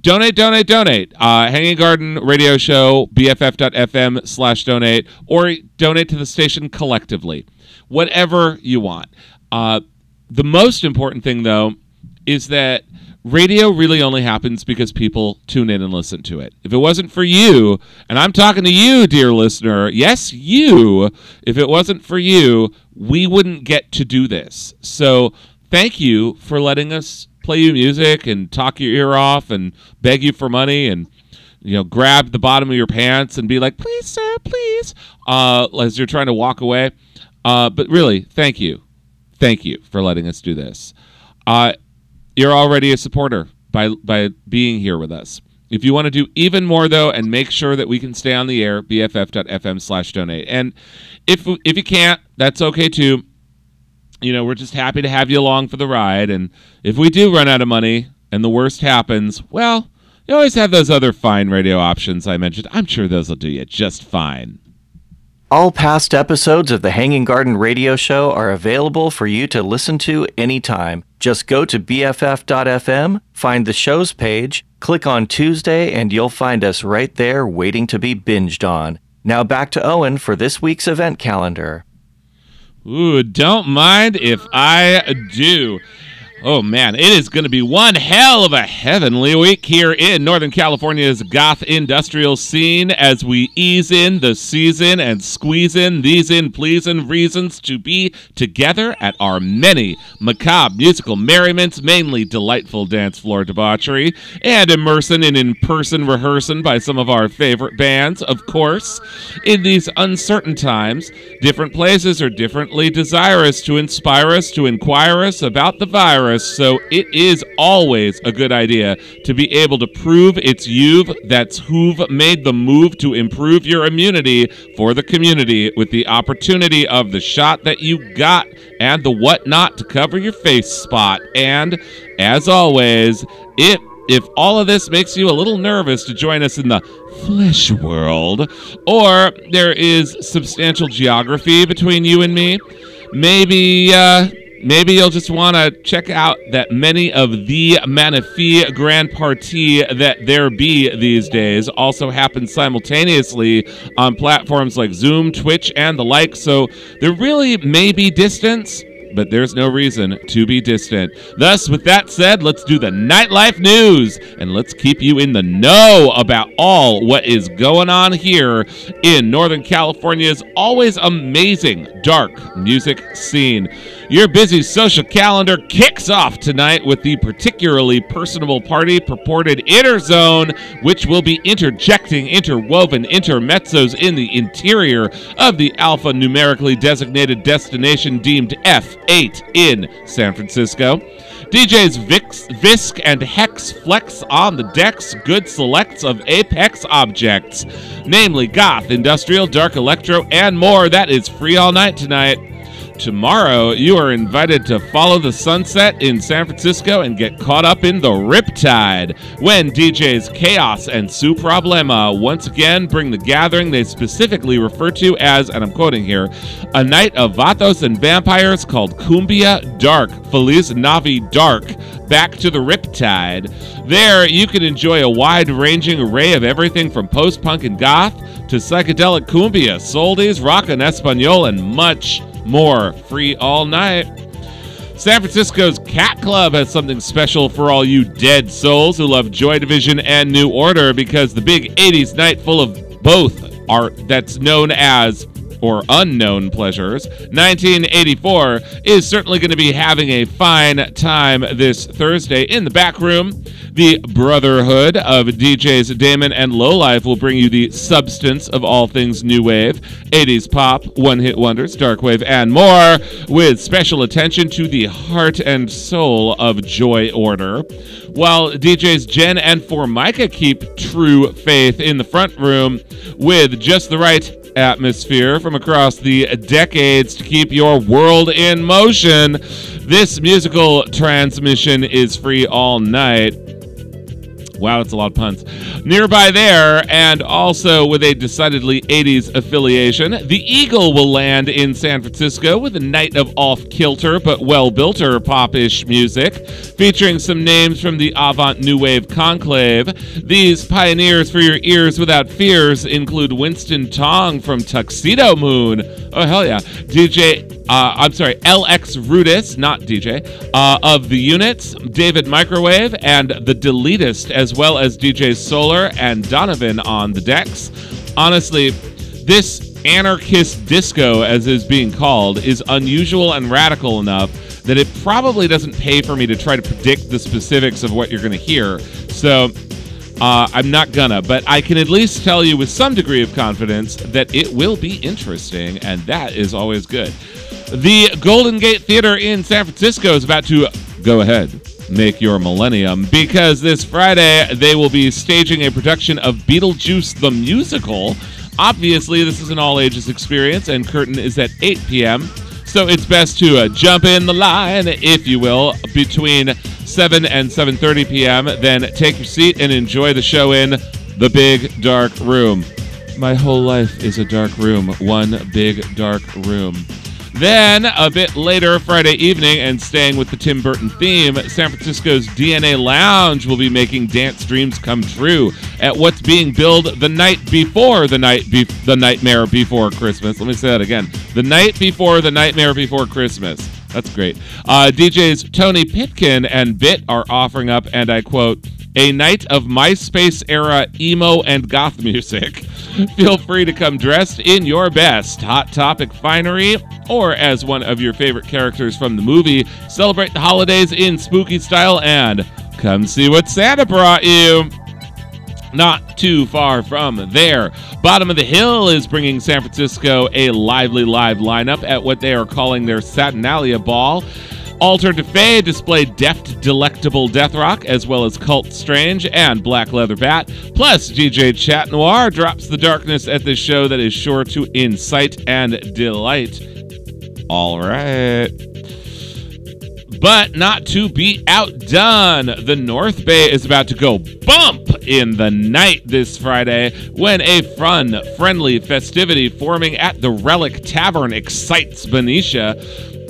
donate donate donate uh hanging garden radio show bff.fm slash donate or donate to the station collectively whatever you want. Uh, the most important thing, though, is that radio really only happens because people tune in and listen to it. If it wasn't for you, and I'm talking to you, dear listener, yes, you, if it wasn't for you, we wouldn't get to do this. So thank you for letting us play you music and talk your ear off and beg you for money and you know grab the bottom of your pants and be like please sir please uh, as you're trying to walk away uh, but really thank you thank you for letting us do this uh, you're already a supporter by by being here with us if you want to do even more though and make sure that we can stay on the air bff.fm slash donate and if if you can't that's okay too you know, we're just happy to have you along for the ride. And if we do run out of money and the worst happens, well, you always have those other fine radio options I mentioned. I'm sure those will do you just fine. All past episodes of the Hanging Garden Radio Show are available for you to listen to anytime. Just go to BFF.fm, find the show's page, click on Tuesday, and you'll find us right there waiting to be binged on. Now back to Owen for this week's event calendar. Ooh, don't mind if I do. Oh man, it is going to be one hell of a heavenly week here in Northern California's goth industrial scene as we ease in the season and squeeze in these in pleasing reasons to be together at our many macabre musical merriments, mainly delightful dance floor debauchery, and immersing in in-person rehearsing by some of our favorite bands, of course. In these uncertain times, different places are differently desirous to inspire us to inquire us about the virus so it is always a good idea to be able to prove it's you've that's who've made the move to improve your immunity for the community with the opportunity of the shot that you got and the whatnot to cover your face spot. And as always, if if all of this makes you a little nervous to join us in the flesh world, or there is substantial geography between you and me, maybe uh, maybe you'll just want to check out that many of the Manifee Grand Partie that there be these days also happen simultaneously on platforms like Zoom, Twitch, and the like. So there really may be distance. But there's no reason to be distant. Thus, with that said, let's do the nightlife news and let's keep you in the know about all what is going on here in Northern California's always amazing dark music scene. Your busy social calendar kicks off tonight with the particularly personable party purported Inner Zone, which will be interjecting interwoven intermezzos in the interior of the alpha numerically designated destination deemed F8 in San Francisco. DJs Vix, Visk and Hex flex on the decks good selects of Apex objects, namely goth, industrial, dark electro, and more. That is free all night tonight. Tomorrow, you are invited to follow the sunset in San Francisco and get caught up in the Riptide when DJs Chaos and Su Problema once again bring the gathering they specifically refer to as, and I'm quoting here, a night of Vatos and vampires called Cumbia Dark, Feliz Navi Dark, back to the Riptide. There, you can enjoy a wide ranging array of everything from post punk and goth to psychedelic cumbia, soldies, rock and espanol, and much more free all night. San Francisco's Cat Club has something special for all you dead souls who love Joy Division and New Order because the big 80s night full of both art that's known as or unknown pleasures 1984 is certainly going to be having a fine time this Thursday in the back room. The Brotherhood of DJs Damon and Lowlife will bring you the substance of all things new wave, 80s pop, one hit wonders, dark wave, and more, with special attention to the heart and soul of Joy Order. While DJs Jen and Formica keep true faith in the front room with just the right atmosphere from across the decades to keep your world in motion. This musical transmission is free all night. Wow, that's a lot of puns. Nearby there, and also with a decidedly 80s affiliation, the Eagle will land in San Francisco with a night of off kilter but well builter popish music, featuring some names from the avant new wave conclave. These pioneers for your ears without fears include Winston Tong from Tuxedomoon. Oh, hell yeah. DJ uh, I'm sorry, LX Rudis, not DJ, uh, of the units, David Microwave, and the Deletist, as well as DJ Solar and Donovan on the decks. Honestly, this anarchist disco, as is being called, is unusual and radical enough that it probably doesn't pay for me to try to predict the specifics of what you're going to hear. So uh, I'm not gonna, but I can at least tell you with some degree of confidence that it will be interesting, and that is always good. The Golden Gate Theater in San Francisco is about to go ahead, make your millennium, because this Friday they will be staging a production of Beetlejuice the Musical. Obviously, this is an all ages experience, and curtain is at 8 p.m. So it's best to uh, jump in the line, if you will, between 7 and 7:30 p.m. Then take your seat and enjoy the show in the big dark room. My whole life is a dark room, one big dark room. Then, a bit later, Friday evening, and staying with the Tim Burton theme, San Francisco's DNA Lounge will be making dance dreams come true at what's being billed the night before the night be- the nightmare before Christmas. Let me say that again: the night before the nightmare before Christmas. That's great. Uh, DJs Tony Pitkin and Bit are offering up, and I quote, "A night of MySpace era emo and goth music." Feel free to come dressed in your best Hot Topic finery, or as one of your favorite characters from the movie. Celebrate the holidays in spooky style and come see what Santa brought you. Not too far from there. Bottom of the Hill is bringing San Francisco a lively live lineup at what they are calling their Saturnalia Ball. Altar de Fey display deft, delectable death rock, as well as Cult Strange and Black Leather Bat. Plus, DJ Chat Noir drops the darkness at this show that is sure to incite and delight. All right. But not to be outdone, the North Bay is about to go bump in the night this Friday when a fun, friendly festivity forming at the Relic Tavern excites Benicia.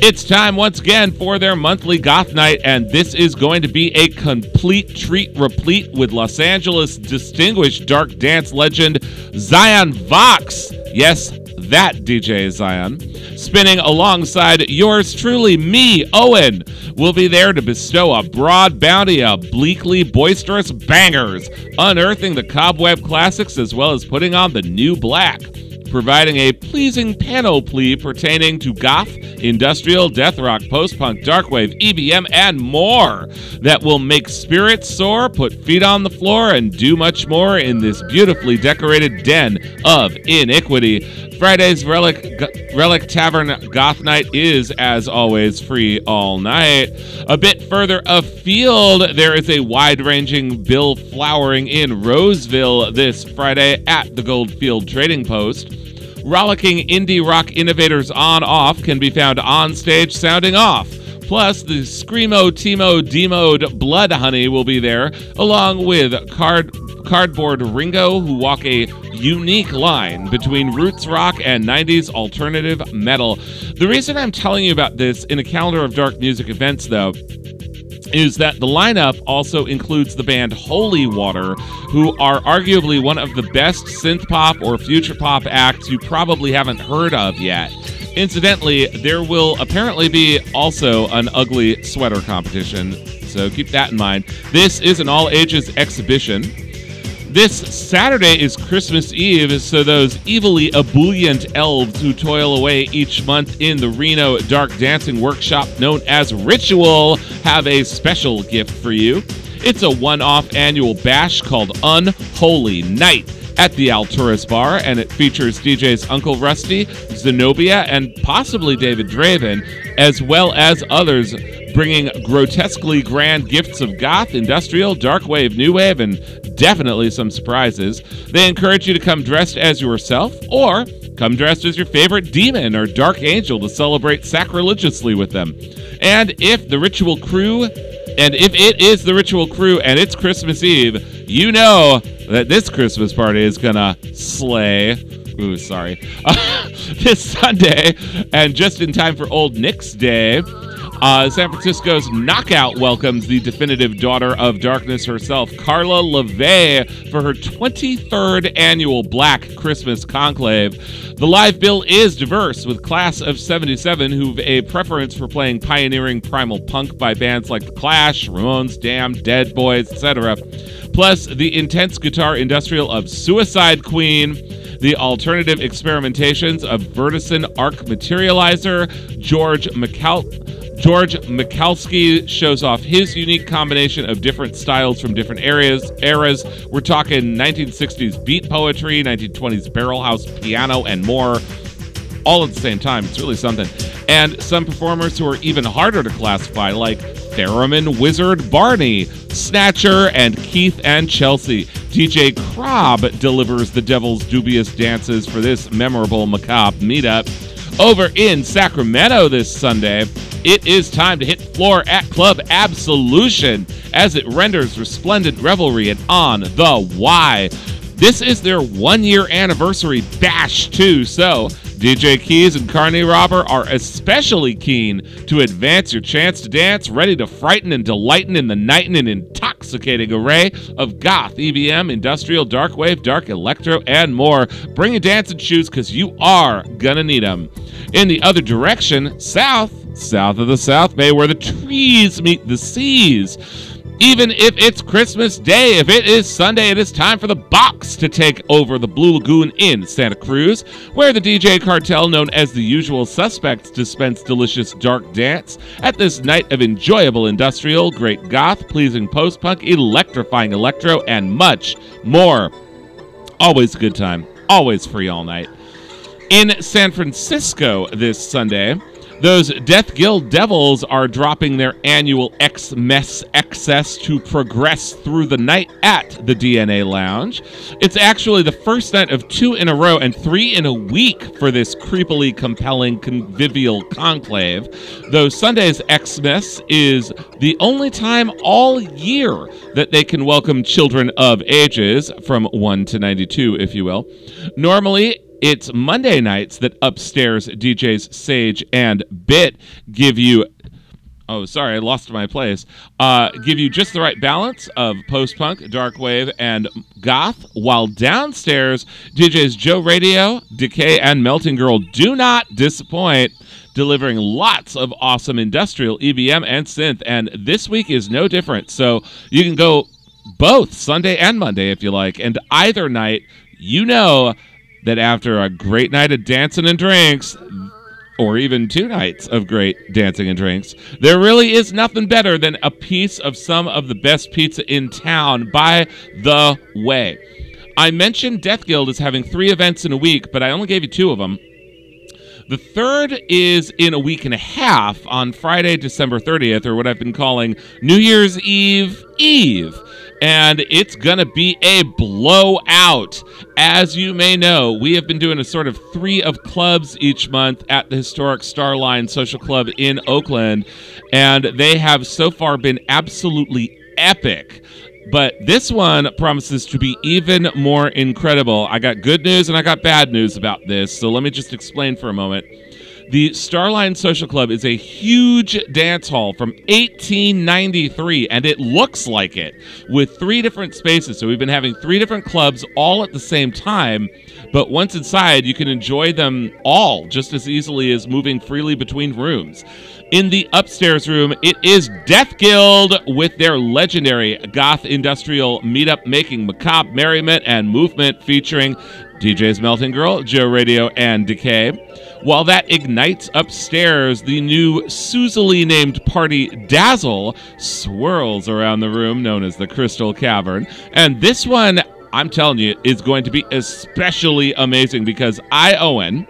It's time once again for their monthly goth night, and this is going to be a complete treat replete with Los Angeles distinguished dark dance legend Zion Vox. Yes, that DJ Zion, spinning alongside yours truly, me, Owen, will be there to bestow a broad bounty of bleakly boisterous bangers, unearthing the cobweb classics as well as putting on the new black. Providing a pleasing panoply pertaining to goth, industrial, death rock, post punk, darkwave, EBM, and more that will make spirits soar, put feet on the floor, and do much more in this beautifully decorated den of iniquity. Friday's Relic Relic Tavern Goth Night is, as always, free all night. A bit further afield, there is a wide-ranging bill flowering in Roseville this Friday at the Goldfield Trading Post. Rollicking indie rock innovators on off can be found on stage sounding off. Plus, the Screamo Timo Demoed Blood Honey will be there, along with Card Cardboard Ringo, who walk a unique line between roots rock and 90s alternative metal. The reason I'm telling you about this in a calendar of dark music events, though, is that the lineup also includes the band Holy Water, who are arguably one of the best synth pop or future pop acts you probably haven't heard of yet. Incidentally, there will apparently be also an ugly sweater competition, so keep that in mind. This is an all ages exhibition. This Saturday is Christmas Eve, so those evilly ebullient elves who toil away each month in the Reno Dark Dancing Workshop known as Ritual have a special gift for you. It's a one off annual bash called Unholy Night at the Alturas Bar, and it features DJs Uncle Rusty, Zenobia, and possibly David Draven, as well as others bringing grotesquely grand gifts of goth, industrial, dark wave, new wave, and definitely some surprises. They encourage you to come dressed as yourself or come dressed as your favorite demon or dark angel to celebrate sacrilegiously with them. And if the ritual crew and if it is the ritual crew and it's Christmas Eve, you know that this Christmas party is gonna slay. Ooh, sorry. this Sunday, and just in time for Old Nick's Day, Uh, San Francisco's Knockout welcomes the definitive daughter of darkness herself, Karla LaVey, for her 23rd annual Black Christmas Conclave. The live bill is diverse, with Class of 77 who've a preference for playing pioneering primal punk by bands like The Clash, Ramones, Damned, Dead Boys, etc. Plus, the intense guitar industrial of Suicide Queen, the alternative experimentations of Vertison Arc Materializer, George McCall. George Mikalski shows off his unique combination of different styles from different areas eras. We're talking 1960s beat poetry, 1920s barrelhouse piano, and more all at the same time. It's really something. And some performers who are even harder to classify, like Theremin Wizard Barney, Snatcher, and Keith and Chelsea. DJ Krob delivers the Devil's Dubious Dances for this memorable macabre meetup. Over in Sacramento this Sunday, it is time to hit floor at Club Absolution as it renders resplendent revelry and on the Y. This is their one year anniversary bash, too, so DJ Keys and Carney Robber are especially keen to advance your chance to dance, ready to frighten and delighten in the night in an intoxicating array of goth, EBM, industrial, dark wave, dark electro, and more. Bring your dancing shoes because you are gonna need them. In the other direction, south, south of the South Bay, where the trees meet the seas. Even if it's Christmas Day, if it is Sunday, it is time for the box to take over the Blue Lagoon in Santa Cruz, where the DJ cartel known as the Usual Suspects dispense delicious dark dance at this night of enjoyable industrial, great goth, pleasing post punk, electrifying electro, and much more. Always a good time, always free all night. In San Francisco this Sunday, those Death Guild Devils are dropping their annual X Mess excess to progress through the night at the DNA Lounge. It's actually the first night of two in a row and three in a week for this creepily compelling convivial conclave. Though Sunday's X Mess is the only time all year that they can welcome children of ages, from 1 to 92, if you will. Normally, it's Monday nights that upstairs DJs Sage and Bit give you. Oh, sorry, I lost my place. Uh, give you just the right balance of post punk, dark wave, and goth, while downstairs DJs Joe Radio, Decay, and Melting Girl do not disappoint, delivering lots of awesome industrial EBM and synth. And this week is no different. So you can go both Sunday and Monday if you like. And either night, you know that after a great night of dancing and drinks, or even two nights of great dancing and drinks, there really is nothing better than a piece of some of the best pizza in town. By the way, I mentioned Death Guild is having three events in a week, but I only gave you two of them. The third is in a week and a half on Friday, December 30th, or what I've been calling New Year's Eve Eve. And it's going to be a blowout. As you may know, we have been doing a sort of three of clubs each month at the historic Starline Social Club in Oakland. And they have so far been absolutely epic. But this one promises to be even more incredible. I got good news and I got bad news about this, so let me just explain for a moment. The Starline Social Club is a huge dance hall from 1893, and it looks like it with three different spaces. So we've been having three different clubs all at the same time, but once inside, you can enjoy them all just as easily as moving freely between rooms. In the upstairs room, it is Death Guild with their legendary goth industrial meetup making macabre merriment and movement featuring DJ's Melting Girl, Joe Radio, and Decay. While that ignites upstairs, the new Susily named party Dazzle swirls around the room known as the Crystal Cavern. And this one, I'm telling you, is going to be especially amazing because I, Owen,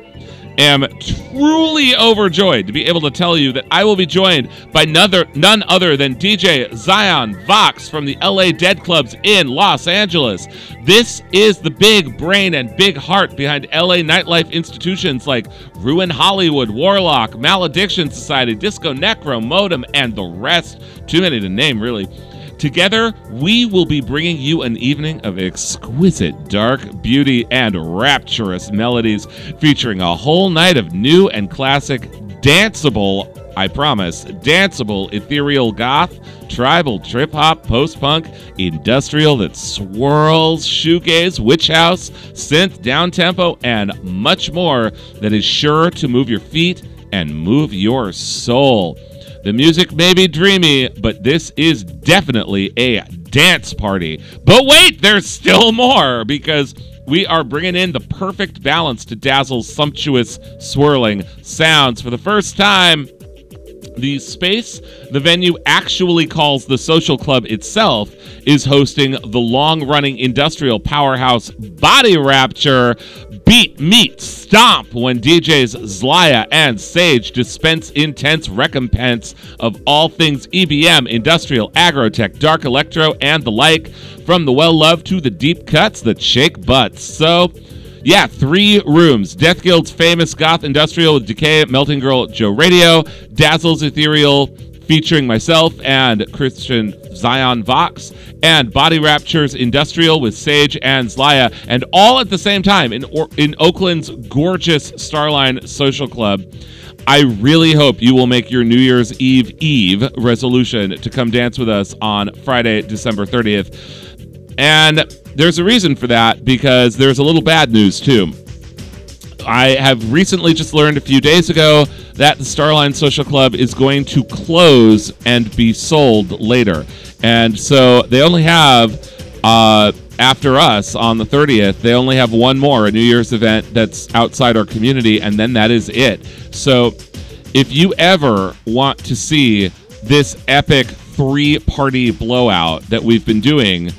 am truly overjoyed to be able to tell you that I will be joined by none, none other than DJ Xian Vox from the LA Dead Clubs in Los Angeles. This is the big brain and big heart behind LA nightlife institutions like Ruin Hollywood, Warlock, Malediction Society, Disco Necro, Modem, and the rest. Too many to name, really. Together, we will be bringing you an evening of exquisite dark beauty and rapturous melodies featuring a whole night of new and classic danceable I promise. Danceable, ethereal goth, tribal, trip hop, post punk, industrial that swirls, shoegaze, witch house, synth, down tempo, and much more that is sure to move your feet and move your soul. The music may be dreamy, but this is definitely a dance party. But wait, there's still more because we are bringing in the perfect balance to Dazzle's sumptuous, swirling sounds. For the first time, the space the venue actually calls the social club itself is hosting the long running industrial powerhouse Body Rapture beat, meet, stomp when DJs Zlaya and Sage dispense intense recompense of all things EBM, industrial, aggrotech, dark electro, and the like, from the well loved to the deep cuts that shake butts. So, yeah, three rooms. Death Guild's famous goth industrial with Decay, Melting Girl, Joe Radio, Dazzle's Ethereal featuring myself and Christian Xian Vox, and Body Rapture's Industrial with Sage and Zlaya, and all at the same time in or- in Oakland's gorgeous Starline Social Club. I really hope you will make your New Year's Eve Eve resolution to come dance with us on Friday, December 30th. And there's a reason for that because there's a little bad news too. I have recently just learned a few days ago that the Starline Social Club is going to close and be sold later. And so they only have, uh, after us on the 30th, they only have one more, a New Year's event that's outside our community, and then that is it. So if you ever want to see this epic three party blowout that we've been doing,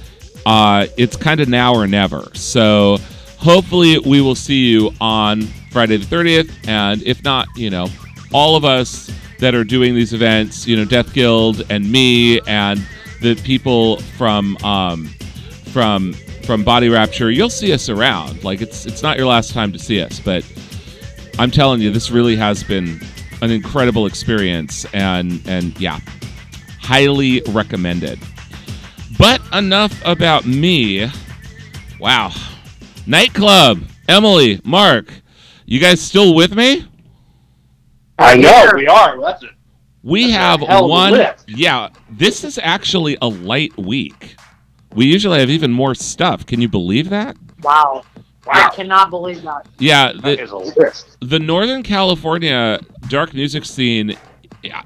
uh, it's kind of now or never. So hopefully we will see you on Friday the 30th. And if not, you know, all of us that are doing these events, you know, Death Guild and me and the people from um, from from Body Rapture, you'll see us around. Like it's it's not your last time to see us, but I'm telling you, this really has been an incredible experience, and and yeah, highly recommended. But enough about me. Wow, Night Club. Emily, Mark, you guys still with me? I know we are. That's it. We have hell of a one. Yeah, this is actually a light week. We usually have even more stuff. Can you believe that? Wow. I cannot believe that. Yeah, the, is a list. the Northern California dark music scene.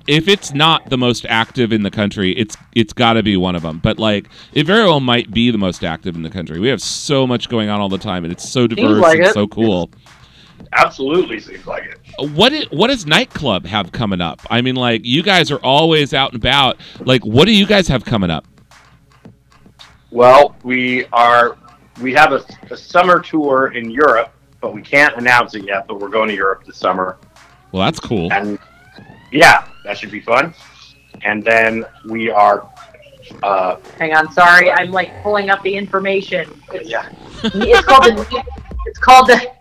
If it's not the most active in the country, it's it's got to be one of them. But like, it very well might be the most active in the country. We have so much going on all the time, and it's so diverse like and it. so cool. Absolutely seems like it. What what does Night Club have coming up? I mean, like you guys are always out and about. Like, what do you guys have coming up? Well, we are we have a, a summer tour in Europe, but we can't announce it yet. But we're going to Europe this summer, Well, that's cool. and yeah, that should be fun. And then we are, uh, Hang on, sorry, I'm like pulling up the information. It's, yeah, it's called the it's called the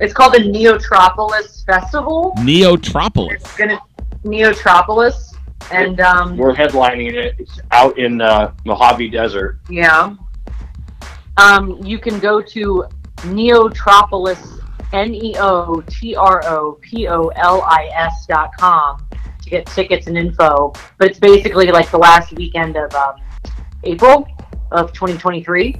it's called the Neotropolis Festival. Neotropolis. It's gonna Neotropolis, and um, we're headlining it. It's out in uh, Mojave Desert. Yeah. Um, you can go to Neotropolis, N E O T R O P O L I S dot com to get tickets and info. But it's basically like the last weekend of um, April of 2023.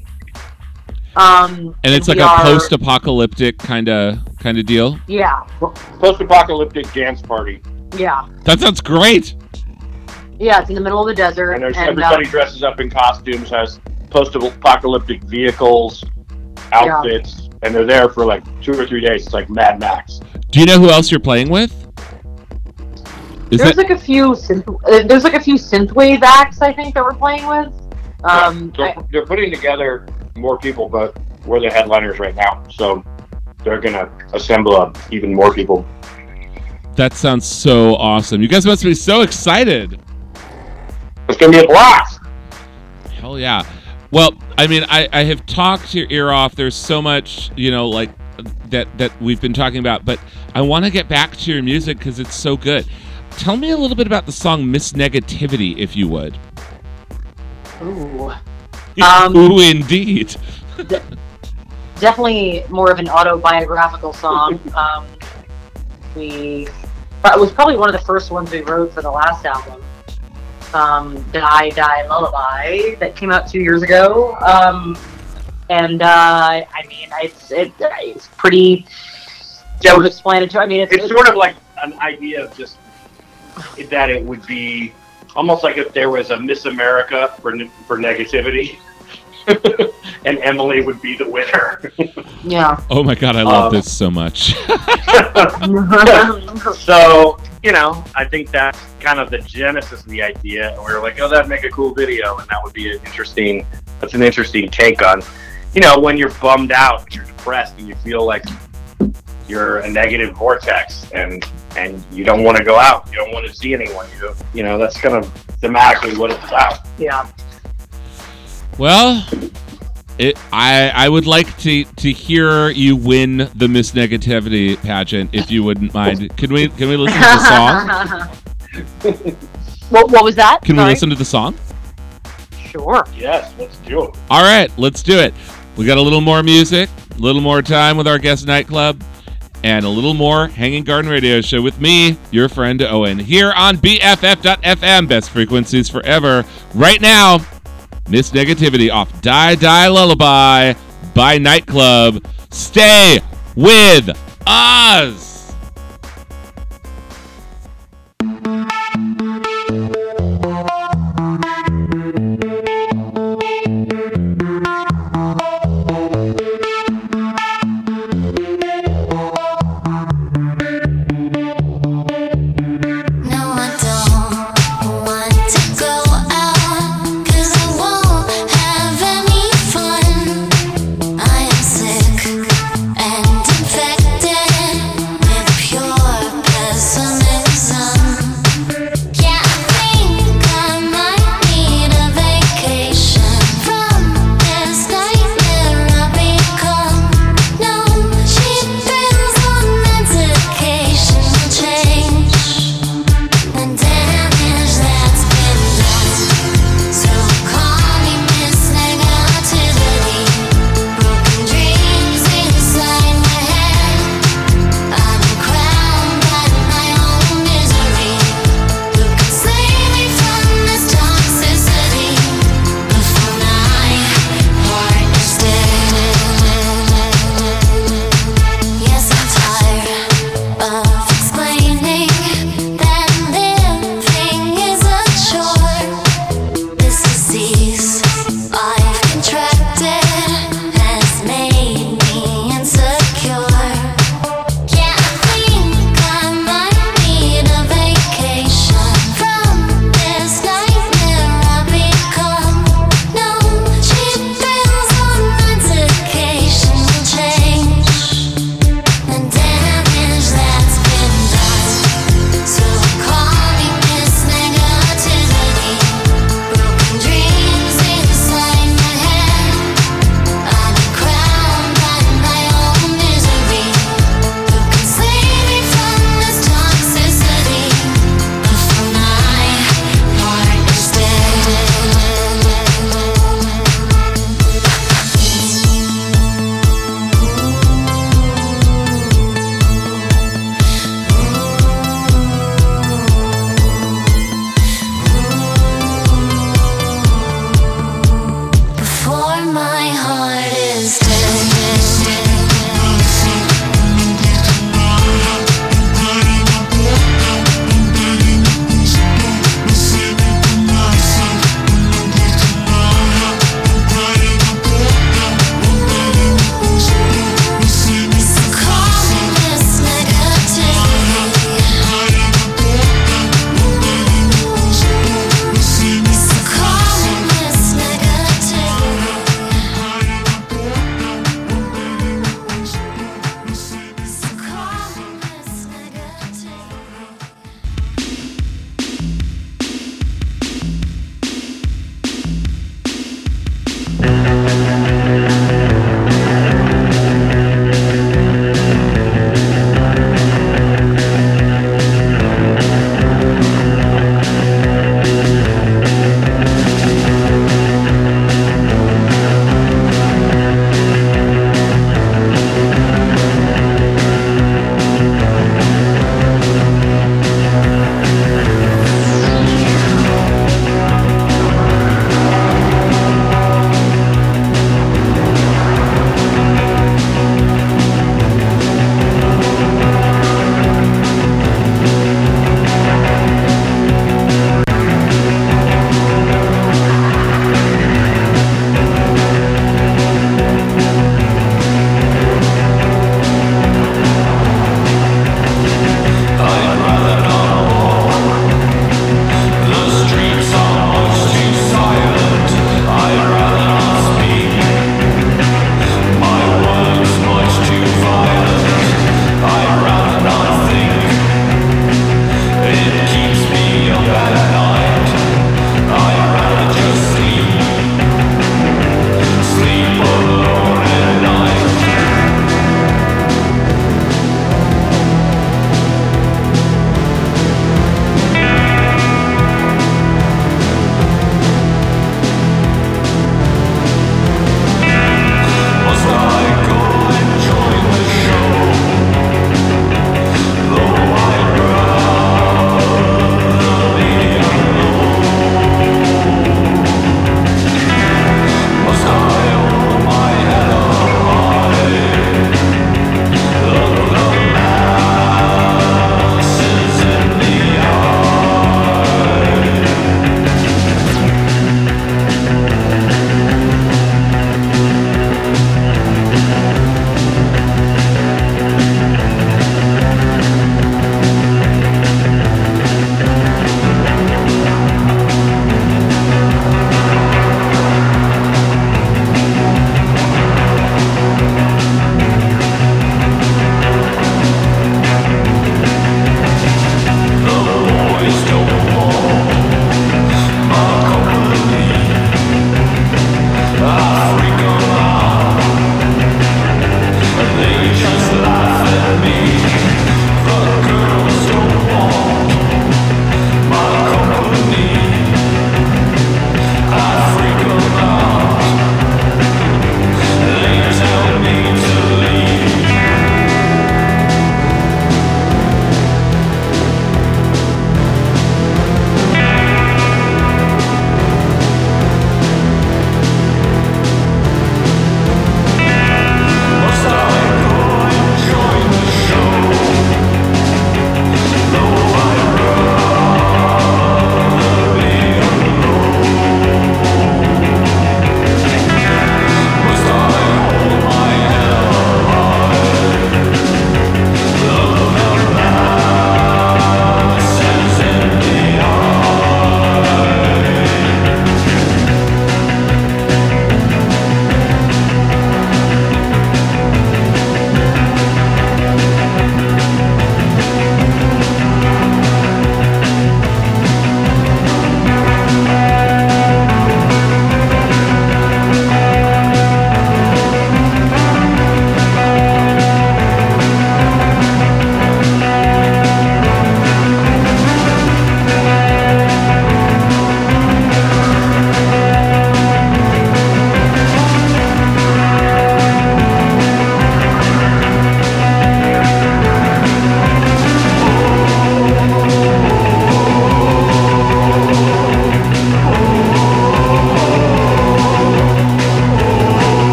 Um, And it's like a are- post-apocalyptic kind of kind of deal. Yeah, Post-apocalyptic dance party, yeah, That sounds great. yeah. It's in the middle of the desert, and there's and, everybody um, dresses up in costumes, has post-apocalyptic vehicles, outfits, and they're there for like two or three days. It's like Mad Max. Do you know who else you're playing with? Is there's that like a few synth, uh, there's like a few synthwave acts I think that we're playing with. Um, they're, they're putting together more people, but we're the headliners right now, so they're gonna assemble up even more people. that sounds so awesome. You guys must be so excited. It's gonna be a blast. Hell yeah. Well, I mean, I, I have talked your ear off. There's so much, you know, like that that we've been talking about, but I want to get back to your music because it's so good. Tell me a little bit about the song Miss Negativity, if you would. ooh. Um, Ooh, indeed. definitely more of an autobiographical song. Um, we it was probably one of the first ones we wrote for the last album. Um, Die Die Lullaby that came out two years ago. Um, and uh, I mean, it's it, it's pretty self-explanatory. I mean, it's, It's sort of like an idea of just that it would be almost like if there was a Miss America for for negativity, and Emily would be the winner. yeah. Oh my god, I love Um, this so much. so you know, I think that's kind of the genesis of the idea. And we were like, oh, that'd make a cool video, and that would be an interesting. That's an interesting take on, you know, when you're bummed out, and you're depressed, and you feel like you're a negative vortex, and and you don't want to go out, you don't want to see anyone. You you know, that's kind of thematically what it's about. Yeah. Well, it, I I would like to to hear you win the Miss Negativity pageant if you wouldn't mind. Can we can we listen to the song? what, what was that? Can we listen to the song? Sure. Yes, let's do it. All right, let's do it. We got a little more music, a little more time with our guest Night Club, and a little more Hanging Garden Radio Show with me, your friend Owen, here on BFF.FM, best frequencies forever. Right now, Miss Negativity off Die Die Lullaby by Night Club. Stay with us.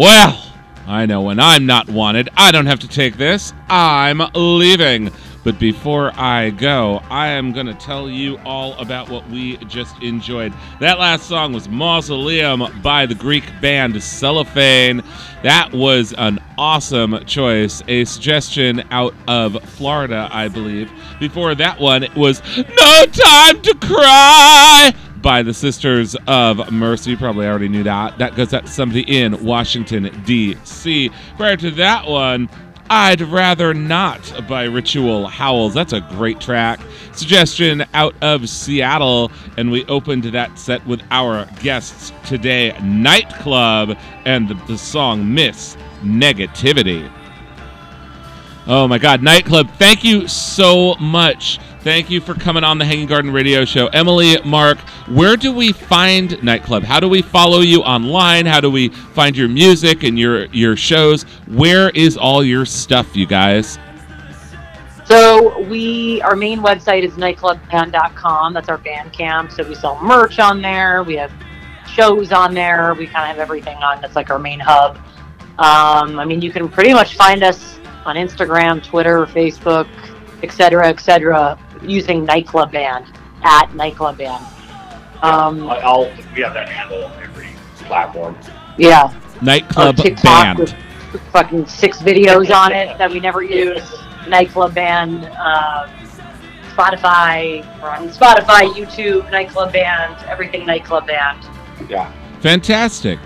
Well, I know when I'm not wanted, I don't have to take this. I'm leaving. But before I go, I am going to tell you all about what we just enjoyed. That last song was Mausoleum by the Greek band Selofan. That was an awesome choice, a suggestion out of Florida, I believe. Before that one, it was No Time to Cry by the Sisters of Mercy. Probably already knew that. That goes out to somebody in Washington, D.C. Prior to that one, I'd Rather Not by Ritual Howls. That's a great track. Suggestion out of Seattle. And we opened that set with our guests today, Night Club, and the song Miss Negativity. Oh my God, Night Club, thank you so much. Thank you for coming on the Hanging Garden Radio Show. Emily, Mark, where do we find Night Club? How do we follow you online? How do we find your music and your, your shows? Where is all your stuff, you guys? So we our main website is nightclubband.com. That's our Bandcamp. So we sell merch on there. We have shows on there. We kind of have everything on. That's like our main hub. Um, I mean, you can pretty much find us on Instagram, Twitter, Facebook, etc., etc., using Nightclub Band at Nightclub Band. Um, I- I'll we have that handle on every platform. yeah. Nightclub Our TikTok Band. with fucking six videos on it that we never use. Nightclub band. Um, Spotify. We're on Spotify, YouTube, Nightclub Band, everything Nightclub Band. Yeah. Fantastic.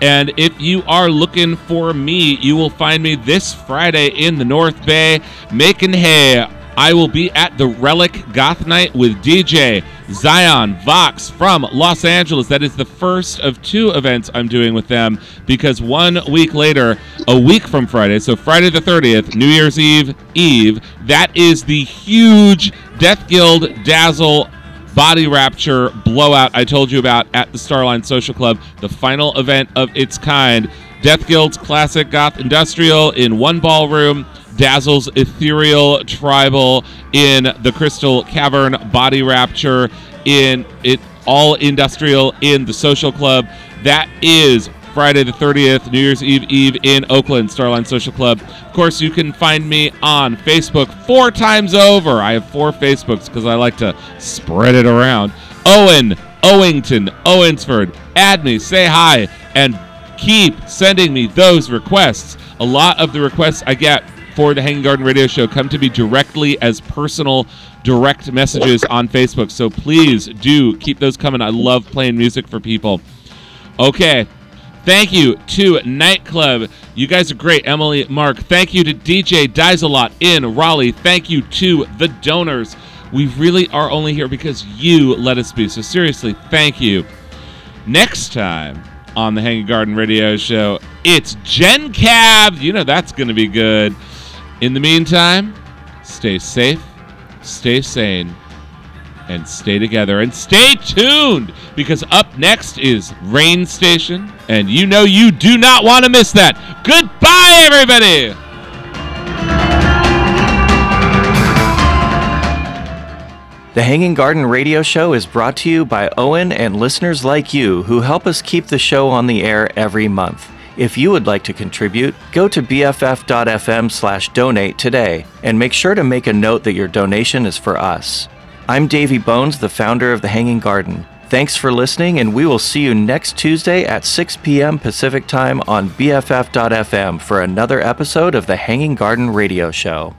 And if you are looking for me, you will find me this Friday in the North Bay making hay. I will be at the Relic Goth Night with DJ Xian Vox from Los Angeles. That is the first of two events I'm doing with them because one week later, a week from Friday, so Friday the 30th, New Year's Eve Eve, that is the huge Death Guild Dazzle Body Rapture blowout I told you about at the Starline Social Club, the final event of its kind. Death Guild's classic goth industrial in one ballroom, Dazzle's ethereal tribal in the Crystal Cavern Body Rapture in it all industrial in the Social Club. That is Friday the 30th, New Year's Eve Eve in Oakland, Starline Social Club. Of course, you can find me on Facebook four times over. I have four Facebooks because I like to spread it around. Owen, Owington, Owensford. Add me, say hi, and keep sending me those requests. A lot of the requests I get for the Hanging Garden Radio Show come to me directly as personal direct messages on Facebook. So please do keep those coming. I love playing music for people. Okay. Thank you to Night Club. You guys are great. Emily, Mark. Thank you to DJ Dies a Lot in Raleigh. Thank you to the donors. We really are only here because you let us be. So seriously, thank you. Next time on the Hanging Garden Radio Show, it's Gen Cab. You know that's going to be good. In the meantime, stay safe, stay sane, and stay together. And stay tuned because up next is Rain Station, and you know you do not want to miss that. Goodbye, everybody. The Hanging Garden Radio Show is brought to you by Owen and listeners like you who help us keep the show on the air every month. If you would like to contribute, go to bff.fm slash donate today and make sure to make a note that your donation is for us. I'm Davy Bones, the founder of The Hanging Garden. Thanks for listening, and we will see you next Tuesday at 6 p.m. Pacific Time on BFF.fm for another episode of The Hanging Garden Radio Show.